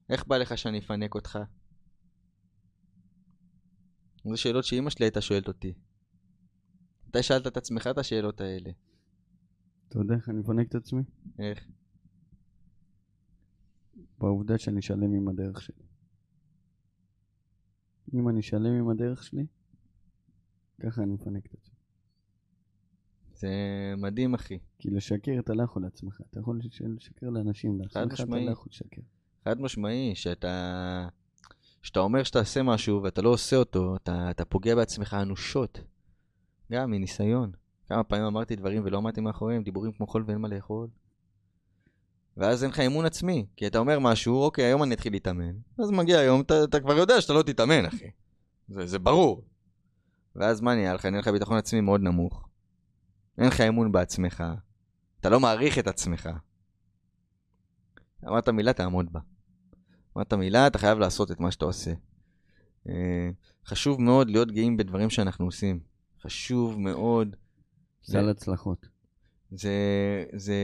איך בא לך שאני אפנק אותך? זה שאלות שאימא שלי הייתה שואלת אותי. מתי שאלת את עצמך את השאלות האלה?
אתה יודע איך אני מפנק את עצמי?
איך?
בעובדה שאני שלם עם הדרך שלי. אם אני שלם עם הדרך שלי, ככה אני מפנק את עצמי.
זה מדהים, אחי.
כי לשקר אתה לא יכול לעצמך, אתה יכול לש- לשקר לאנשים, לעצמך אתה. לא יכול לשקר.
חד משמעי, שאתה... שאתה אומר שאתה עושה משהו ואתה לא עושה אותו, אתה, אתה פוגע בעצמך אנושות. גם מניסיון. כמה פעמים אמרתי דברים ולא עמדתי מאחוריהם, דיבורים כמו חול ואין מה לאכול. ואז אין לך אמון עצמי, כי אתה אומר משהו, אוקיי, היום אני אתחיל להתאמן. אז מגיע היום, אתה, אתה כבר יודע שאתה לא תתאמן, אחי. זה, זה ברור. ואז מה נהיה לך? נהיה לך ביטחון עצמי מאוד נמוך. אין לך אמון בעצמך. אתה לא מעריך את עצמך. אמרת מילה, תעמוד בה. אמרת מילה, אתה חייב לעשות את מה שאתה עושה. אה, חשוב מאוד להיות גאים בדברים שאנחנו עושים. חשוב מאוד.
סל הצלחות.
זה... זה...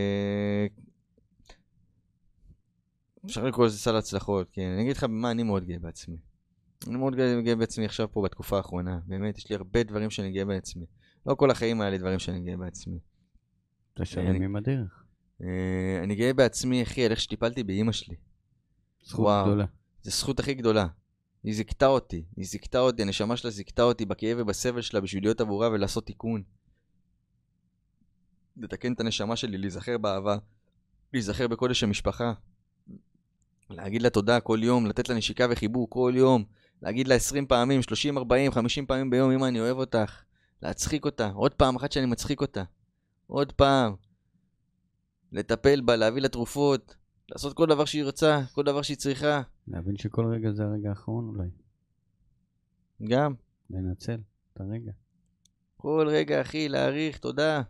אפשר לקרוא לזה סל הצלחות, כן. אני אגיד לך במה אני מאוד גאה בעצמי. אני מאוד גאה, בעצמי עכשיו פה בתקופה האחרונה. באמת, יש לי הרבה דברים שאני גאה בעצמי. לא כל החיים היה לי דברים שאני גאה בעצמי.
אתה שלם עם הדרך.
אני גאה בעצמי, אחי, על איך שטיפלתי באימא שלי.
זכות
וואו.
גדולה.
זו זכות הכי גדולה. היא זיכתה אותי, היא זיכתה אותי, הנשמה שלה זיכתה אותי בכאב ובסבל שלה בשביל להיות עבורה ולעשות תיקון. לתקן את הנשמה שלי, להיזכר באהבה, להיזכר בקודש המשפחה. להגיד לה תודה כל יום, לתת לה נשיקה וחיבוק כל יום. להגיד לה 20 פעמים, 30, 40, 50 פעמים ביום, אמא אני אוהב אותך. להצחיק אותה, עוד פעם אחת שאני מצחיק אותה. עוד פעם. לטפל בה, להביא לה תרופות, לעשות כל דבר שהיא רוצה, כל דבר שהיא צריכה.
להבין שכל רגע זה הרגע האחרון אולי.
גם.
לנצל את הרגע.
כל רגע, אחי, להעריך, תודה.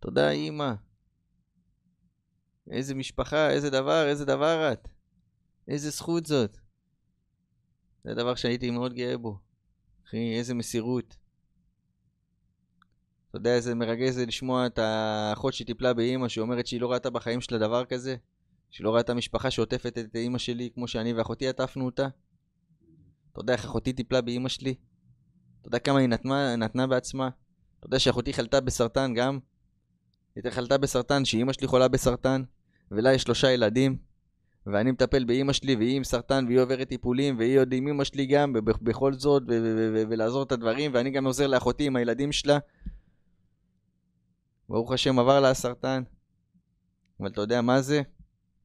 תודה, אימא. איזה משפחה, איזה דבר, איזה דבר את. איזה זכות זאת. זה דבר שהייתי מאוד גאה בו. אחי, איזה מסירות. אתה יודע איזה מרגש זה לשמוע את האחות שטיפלה באימא שאומרת שהיא לא ראתה בחיים שלה דבר כזה? שהיא לא ראתה משפחה שעוטפת את אימא שלי כמו שאני ואחותי עטפנו אותה? אתה יודע איך אחותי טיפלה באימא שלי? אתה יודע כמה היא נתנה, נתנה בעצמה? אתה יודע שאחותי חלתה בסרטן גם? היא חלתה בסרטן, שאימא שלי חולה בסרטן, ולה יש שלושה ילדים, ואני מטפל באימא שלי, והיא עם סרטן, והיא עוברת טיפולים, והיא עוד עם אימא שלי גם, ב- ב- בכל זאת, ולעזור את הדברים, ואני גם עוזר לאחותי עם הילדים שלה. ברוך השם עבר לה הסרטן. אבל אתה יודע מה זה?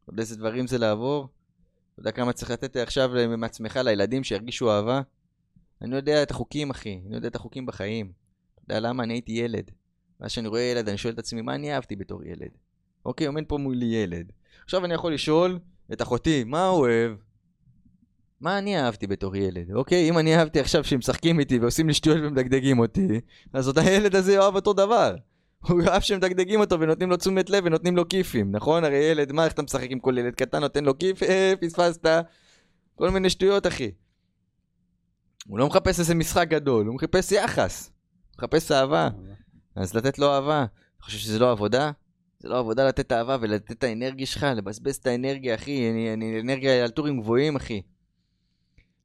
אתה יודע איזה דברים זה לעבור? אתה יודע כמה צריך לתת עכשיו מעצמך לילדים שירגישו אהבה? אני יודע את החוקים, אחי. אני יודע את החוקים בחיים. אתה יודע למה? אני הייתי ילד. ואז כשאני רואה ילד, אני שואל את עצמי, מה אני אהבתי בתור ילד? אוקיי, עומד פה מולי ילד. עכשיו אני יכול לשאול את אחותי, מה הוא אוהב? מה אני אהבתי בתור ילד, אוקיי? אם אני אהבתי עכשיו שהם משחקים איתי ועושים לי שטויות ומדגדגים אותי, אז אותו הילד הזה יאהב אותו דבר. הוא אהב שמדגדגים אותו ונותנים לו תשומת לב ונותנים לו כיפים, נכון? הרי ילד, מה, איך אתה משחק עם כל ילד קטן, נותן לו כיף, אה, פספסת. כל מיני שטויות, אחי. הוא לא מחפש איזה משחק גדול, הוא מחפש יחס. הוא מחפש אהבה. אז לתת לו אהבה. אתה חושב שזה לא עבודה? זה לא עבודה לתת אהבה ולתת את האנרגיה שלך, לבזבז את האנרגיה, אחי. אני, אני אנרגיה על טורים גבוהים, אחי.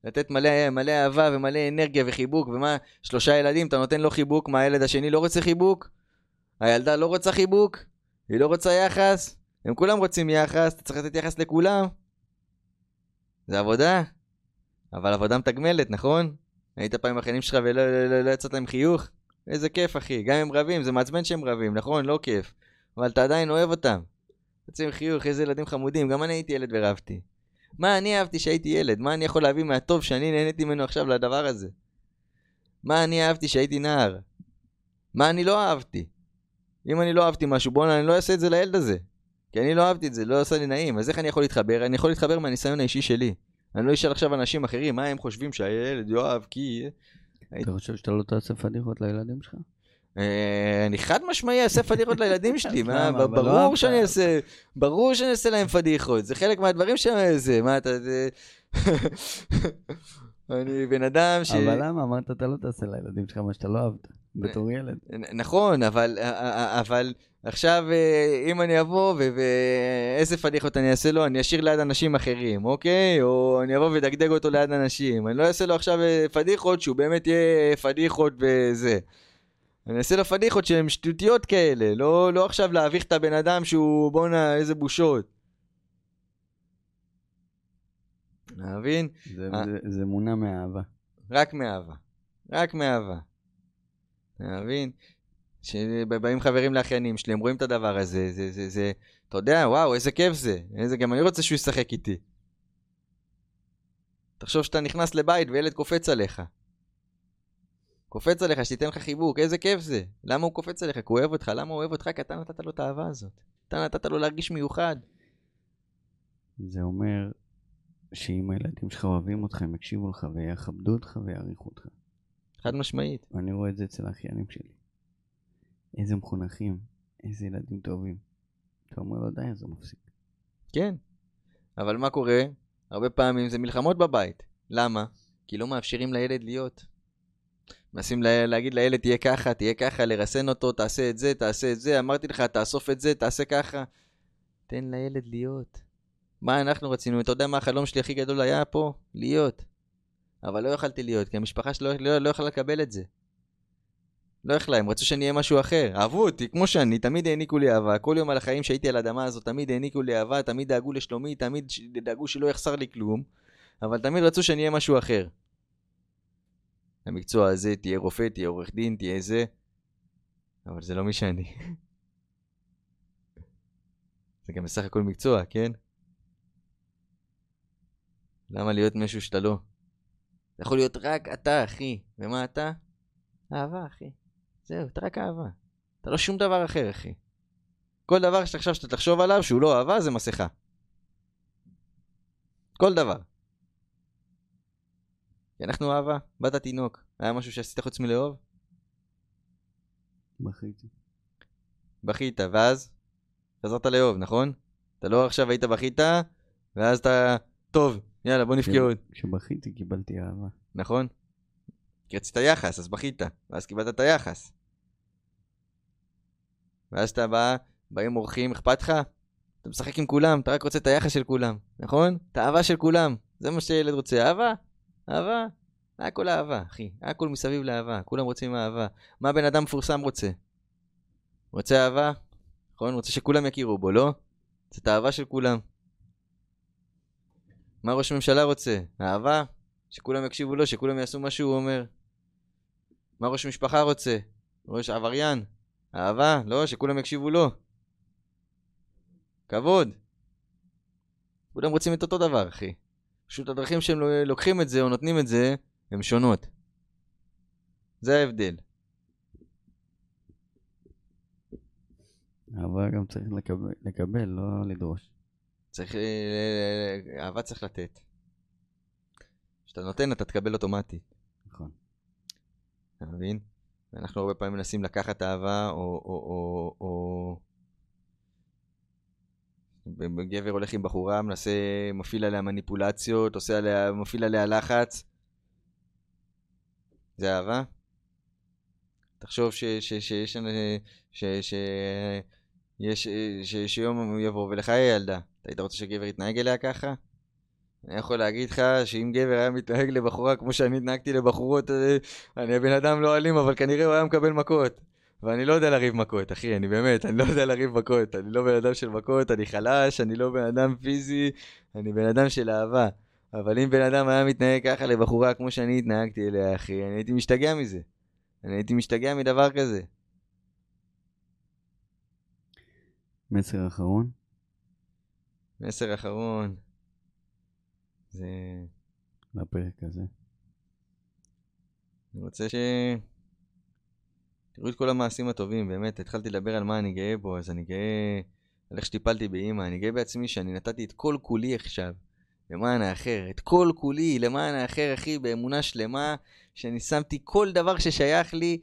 לתת מלא, מלא אהבה ומלא אנרגיה וחיבוק, ומה, שלושה ילדים, אתה נותן לו חיבוק, מה הילד השני לא רוצה חיבוק? הילדה לא רוצה חיבוק? היא לא רוצה יחס? הם כולם רוצים יחס, אתה צריך לתת יחס לכולם. זה עבודה, אבל עבודה מתגמלת, נכון? היית פעם עם החיילים שלך ולא לא, לא, לא יצאת להם חיוך? איזה כיף, אחי. גם אם רבים, זה מעצבן שהם רבים, נכון? לא כיף. אבל אתה עדיין אוהב אותם. יוצאים חיוך, איזה ילדים חמודים. גם אני הייתי ילד ורבתי. מה אני אהבתי שהייתי ילד? מה אני יכול להביא מהטוב שאני נהניתי ממנו עכשיו לדבר הזה? מה אני אהבתי שהייתי נער? מה אני לא אהבתי? אם אני לא אהבתי משהו, בואנה, אני לא אעשה את זה לילד הזה. כי אני לא אהבתי את זה, לא עשה לי נעים. אז איך אני יכול להתחבר? אני יכול להתחבר מהניסיון האישי שלי. אני לא אשאל עכשיו אנשים אחרים, מה הם חושבים שהילד יאהב, כי...
אתה חושב שאתה לא תעשה פדיחות לילדים שלך?
אה, אני חד משמעי אעשה פדיחות לילדים שלי, מה,
לא
ברור. שאני אעשה, ברור שאני אעשה להם פדיחות, זה חלק מהדברים שאני זה, מה אתה. אני בן אדם ש...
אבל למה? אמרת אתה לא תעשה לילדים שלך מה שאתה לא אהבת, בתור ילד.
נכון, אבל, אבל עכשיו אה, אם אני אבוא ואיזה פדיחות אני אעשה לו, אני אשאיר ליד אנשים אחרים, אוקיי? או אני אבוא ואדגדג אותו ליד אנשים. אני לא אעשה לו עכשיו אה, פדיחות שהוא באמת יהיה פדיחות וזה. אני אעשה לו פדיחות שהן שטותיות כאלה, לא, לא עכשיו להביך את הבן אדם שהוא בואנה איזה בושות. אתה מבין?
זה-
אה.
זה- זה מונע מאהבה.
רק מאהבה. רק מאהבה. אתה מבין? שבאים חברים לאחיינים שלי, הם רואים את הדבר הזה, זה, זה, זה, אתה יודע, וואו, איזה כיף זה. איזה, גם אני רוצה שהוא ישחק איתי. תחשוב שאתה נכנס לבית וילד קופץ עליך. קופץ עליך, שתיתן לך חיבוק, איזה כיף זה. למה הוא קופץ עליך? כי הוא אוהב אותך. למה הוא אוהב אותך? כי אתה נתת לו את האהבה הזאת. אתה נתת לו להרגיש מיוחד.
זה אומר שאם הילדים שלך אוהבים אותך, הם יקשיבו לך ויכבדו אותך ויעריכו אותך.
חד משמעית.
ואני רואה את זה אצל האחיינים שלי. איזה מחונכים, איזה ילדים טובים. אתה אומר לו די, אז הוא מפסיק.
כן. אבל מה קורה? הרבה פעמים זה מלחמות בבית. למה? כי לא מאפשרים לילד להיות. מנסים לה, להגיד לילד תהיה ככה, תהיה ככה, לרסן אותו, תעשה את זה, תעשה את זה, אמרתי לך, תאסוף את זה, תעשה ככה. תן לילד להיות. מה אנחנו רצינו? אתה יודע מה החלום שלי הכי גדול היה פה? להיות. אבל לא יכלתי להיות, כי המשפחה שלי לא, לא, לא יכלה לקבל את זה. לא יכלה, הם רצו שאני אהיה משהו אחר. אהבו אותי כמו שאני, תמיד העניקו לי אהבה. כל יום על החיים שהייתי על האדמה הזאת, תמיד העניקו לי אהבה, תמיד דאגו לשלומי, תמיד דאגו שלא יחסר לי כלום, אבל תמיד רצו שאני אהיה משהו אחר. המקצוע הזה, תהיה רופא, תהיה עורך דין, תהיה זה, אבל זה לא מי שאני. זה גם בסך הכל מקצוע, כן? למה להיות מישהו שאתה לא? זה יכול להיות רק אתה, אחי. ומה אתה? אהבה, אחי. זהו, אתה רק אהבה. אתה לא שום דבר אחר, אחי. כל דבר שעכשיו שאתה תחשוב עליו שהוא לא אהבה, זה מסכה. כל דבר. כי אנחנו אהבה. באת תינוק. היה משהו שעשית חוץ מלאהוב?
בכיתי.
בכית, ואז חזרת לאהוב, נכון? אתה לא עכשיו היית בכית, ואז אתה... טוב, יאללה, בוא נבכה. עוד.
כשבכיתי קיבלתי אהבה.
נכון? כי רצית יחס, אז בכית, ואז קיבלת את היחס. ואז אתה בא, באים אורחים, אכפת לך? אתה משחק עם כולם, אתה רק רוצה את היחס של כולם, נכון? את האהבה של כולם. זה מה שילד רוצה, אהבה? אהבה? הכל אהבה, אחי. הכל מסביב לאהבה, כולם רוצים אהבה. מה בן אדם מפורסם רוצה? רוצה אהבה? נכון? רוצה שכולם יכירו בו, לא? זה את האהבה של כולם. מה ראש ממשלה רוצה? אהבה? שכולם יקשיבו לו, שכולם יעשו מה שהוא אומר. מה ראש משפחה רוצה? ראש עבריין. אהבה? לא, שכולם יקשיבו לו. כבוד. כולם רוצים את אותו דבר, אחי. פשוט הדרכים שהם לוקחים את זה או נותנים את זה, הן שונות. זה ההבדל.
אבל גם צריך לקבל, לקבל לא לדרוש.
צריך, אה, אה, אהבה צריך לתת. כשאתה נותן, אתה תקבל אוטומטית.
נכון.
אתה מבין? אנחנו הרבה פעמים מנסים לקחת אהבה, או... או, או, או... גבר הולך עם בחורה, מנסה, מפעיל עליה מניפולציות, עושה עליה, מפעיל עליה לחץ. זה אהבה? תחשוב שיש... שיש... שיום יבוא ולך יהיה ילדה. אתה היית רוצה שגבר יתנהג אליה ככה? אני יכול להגיד לך שאם גבר היה מתנהג לבחורה כמו שאני התנהגתי לבחורות, אה, אני בן אדם לא אלים, אבל כנראה הוא היה מקבל מכות. ואני לא יודע לריב מכות, אחי, אני באמת, אני לא יודע לריב מכות. אני לא בן אדם של מכות, אני חלש, אני לא בן אדם פיזי, אני בן אדם של אהבה. אבל אם בן אדם היה מתנהג ככה לבחורה כמו שאני התנהגתי אליה, אחי, אני הייתי משתגע מזה. אני הייתי משתגע מדבר כזה.
מסר אחרון?
מסר אחרון. זה...
לפרק הזה.
אני רוצה ש... תראו את כל המעשים הטובים, באמת, התחלתי לדבר על מה אני גאה בו, אז אני גאה על איך שטיפלתי באימא, אני גאה בעצמי שאני נתתי את כל כולי עכשיו למען האחר, את כל כולי למען האחר, אחי, באמונה שלמה, שאני שמתי כל דבר ששייך לי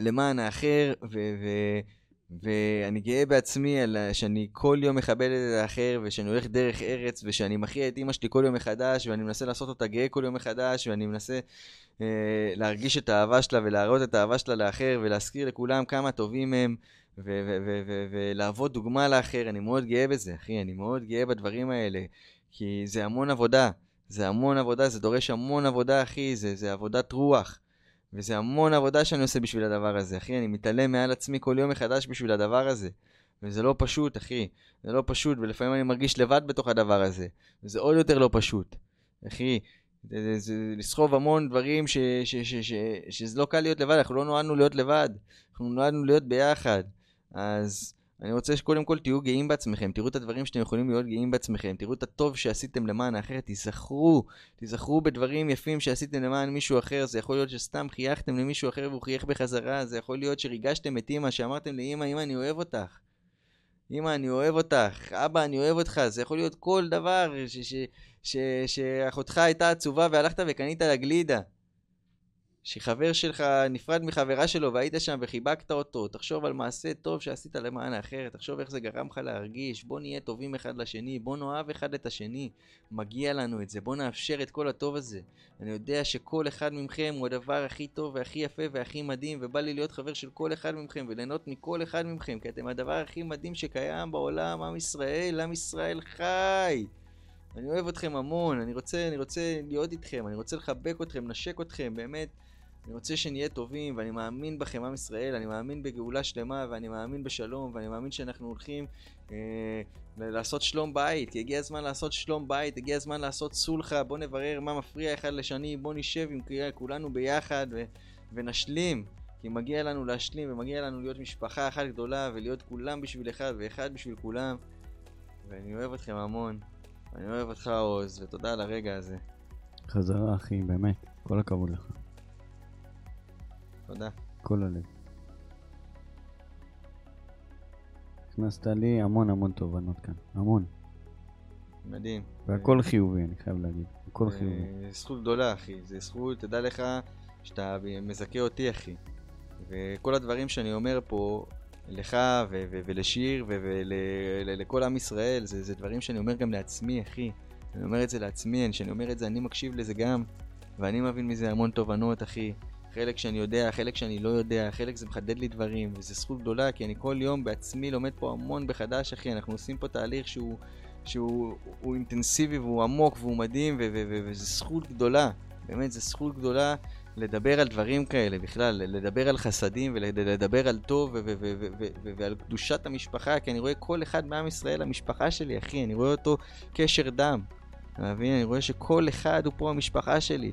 למען האחר, ו... ו- ואני גאה בעצמי על שאני כל יום מכבד את האחר, ושאני הולך דרך ארץ, ושאני מכריע את אימא שלי כל יום מחדש, ואני מנסה לעשות אותה גאה כל יום מחדש, ואני מנסה אה, להרגיש את האהבה שלה ולהראות את האהבה שלה לאחר, ולהזכיר לכולם כמה טובים הם, ולהוות דוגמה לאחר. אני מאוד גאה בזה, אחי, אני מאוד גאה בדברים האלה, כי זה המון עבודה. זה המון עבודה, זה דורש המון עבודה, אחי, זה, זה עבודת רוח. וזה המון עבודה שאני עושה בשביל הדבר הזה, אחי. אני מתעלם מעל עצמי כל יום מחדש בשביל הדבר הזה. וזה לא פשוט, אחי. זה לא פשוט, ולפעמים אני מרגיש לבד בתוך הדבר הזה. וזה עוד יותר לא פשוט. אחי, זה, זה, זה לסחוב המון דברים ש, ש, ש, ש, שזה לא קל להיות לבד, אנחנו לא נועדנו להיות לבד. אנחנו נועדנו להיות ביחד. אז אני רוצה שקודם כל תהיו גאים בעצמכם, תראו את הדברים שאתם יכולים להיות גאים בעצמכם, תראו את הטוב שעשיתם למען האחר, תיזכרו, תיזכרו בדברים יפים שעשיתם למען מישהו אחר, זה יכול להיות שסתם חייכתם למישהו אחר והוא חייך בחזרה, זה יכול להיות שריגשתם את אימא, שאמרתם לאימא, אימא אני אוהב אותך. אימא אני אוהב אותך, אבא אני אוהב אותך, זה יכול להיות כל דבר, שאחותך הייתה עצובה והלכת וקנית לה גלידה. שחבר שלך נפרד מחברה שלו והיית שם וחיבקת אותו, תחשוב על מעשה טוב שעשית למען האחר, תחשוב איך זה גרם לך להרגיש, בוא נהיה טובים אחד לשני, בוא נאהב אחד את השני, מגיע לנו את זה, בוא נאפשר את כל הטוב הזה. אני יודע שכל אחד מכם הוא הדבר הכי טוב והכי יפה והכי מדהים, ובא לי להיות חבר של כל אחד מכם וליהנות מכל אחד מכם, כי אתם הדבר הכי מדהים שקיים בעולם, עם ישראל, עם ישראל חי! אני אוהב אתכם המון, אני רוצה, אני רוצה להיות איתכם, אני רוצה לחבק אתכם, לנשק אתכם, באמת. אני רוצה שנהיה טובים, ואני מאמין בכם, עם ישראל, אני מאמין בגאולה שלמה, ואני מאמין בשלום, ואני מאמין שאנחנו הולכים אה, לעשות שלום בית, הגיע הזמן לעשות שלום בית, הגיע הזמן לעשות סולחה, בוא נברר מה מפריע אחד לשני, בוא נשב עם כולנו ביחד ו, ונשלים, כי מגיע לנו להשלים, ומגיע לנו להיות משפחה אחת גדולה, ולהיות כולם בשביל אחד, ואחד בשביל כולם, ואני אוהב אתכם המון, ואני אוהב אותך עוז, ותודה על הרגע הזה.
חזרה אחי, באמת, כל הכבוד לך.
תודה.
כל הלב. הכנסת לי המון המון תובנות כאן, המון.
מדהים.
והכל חיובי, אני חייב להגיד. הכל
אה,
חיובי.
זכות גדולה, אחי. זה זכות, תדע לך, שאתה מזכה אותי, אחי. וכל הדברים שאני אומר פה, לך ו- ו- ולשיר ולכל עם ישראל, זה, זה דברים שאני אומר גם לעצמי, אחי. אני אומר את זה לעצמי, כשאני אומר את זה, אני מקשיב לזה גם, ואני מבין מזה המון תובנות, אחי. חלק שאני יודע, חלק שאני לא יודע, חלק זה מחדד לי דברים, וזו זכות גדולה, כי אני כל יום בעצמי לומד פה המון בחדש, אחי, אנחנו עושים פה תהליך שהוא, שהוא אינטנסיבי והוא עמוק והוא מדהים, וזו זכות גדולה, באמת, זו זכות גדולה לדבר על דברים כאלה בכלל, לדבר על חסדים ולדבר על טוב ועל קדושת המשפחה, כי אני רואה כל אחד מעם ישראל, המשפחה שלי, אחי, אני רואה אותו קשר דם. אתה מבין? אני רואה שכל אחד הוא פה המשפחה שלי.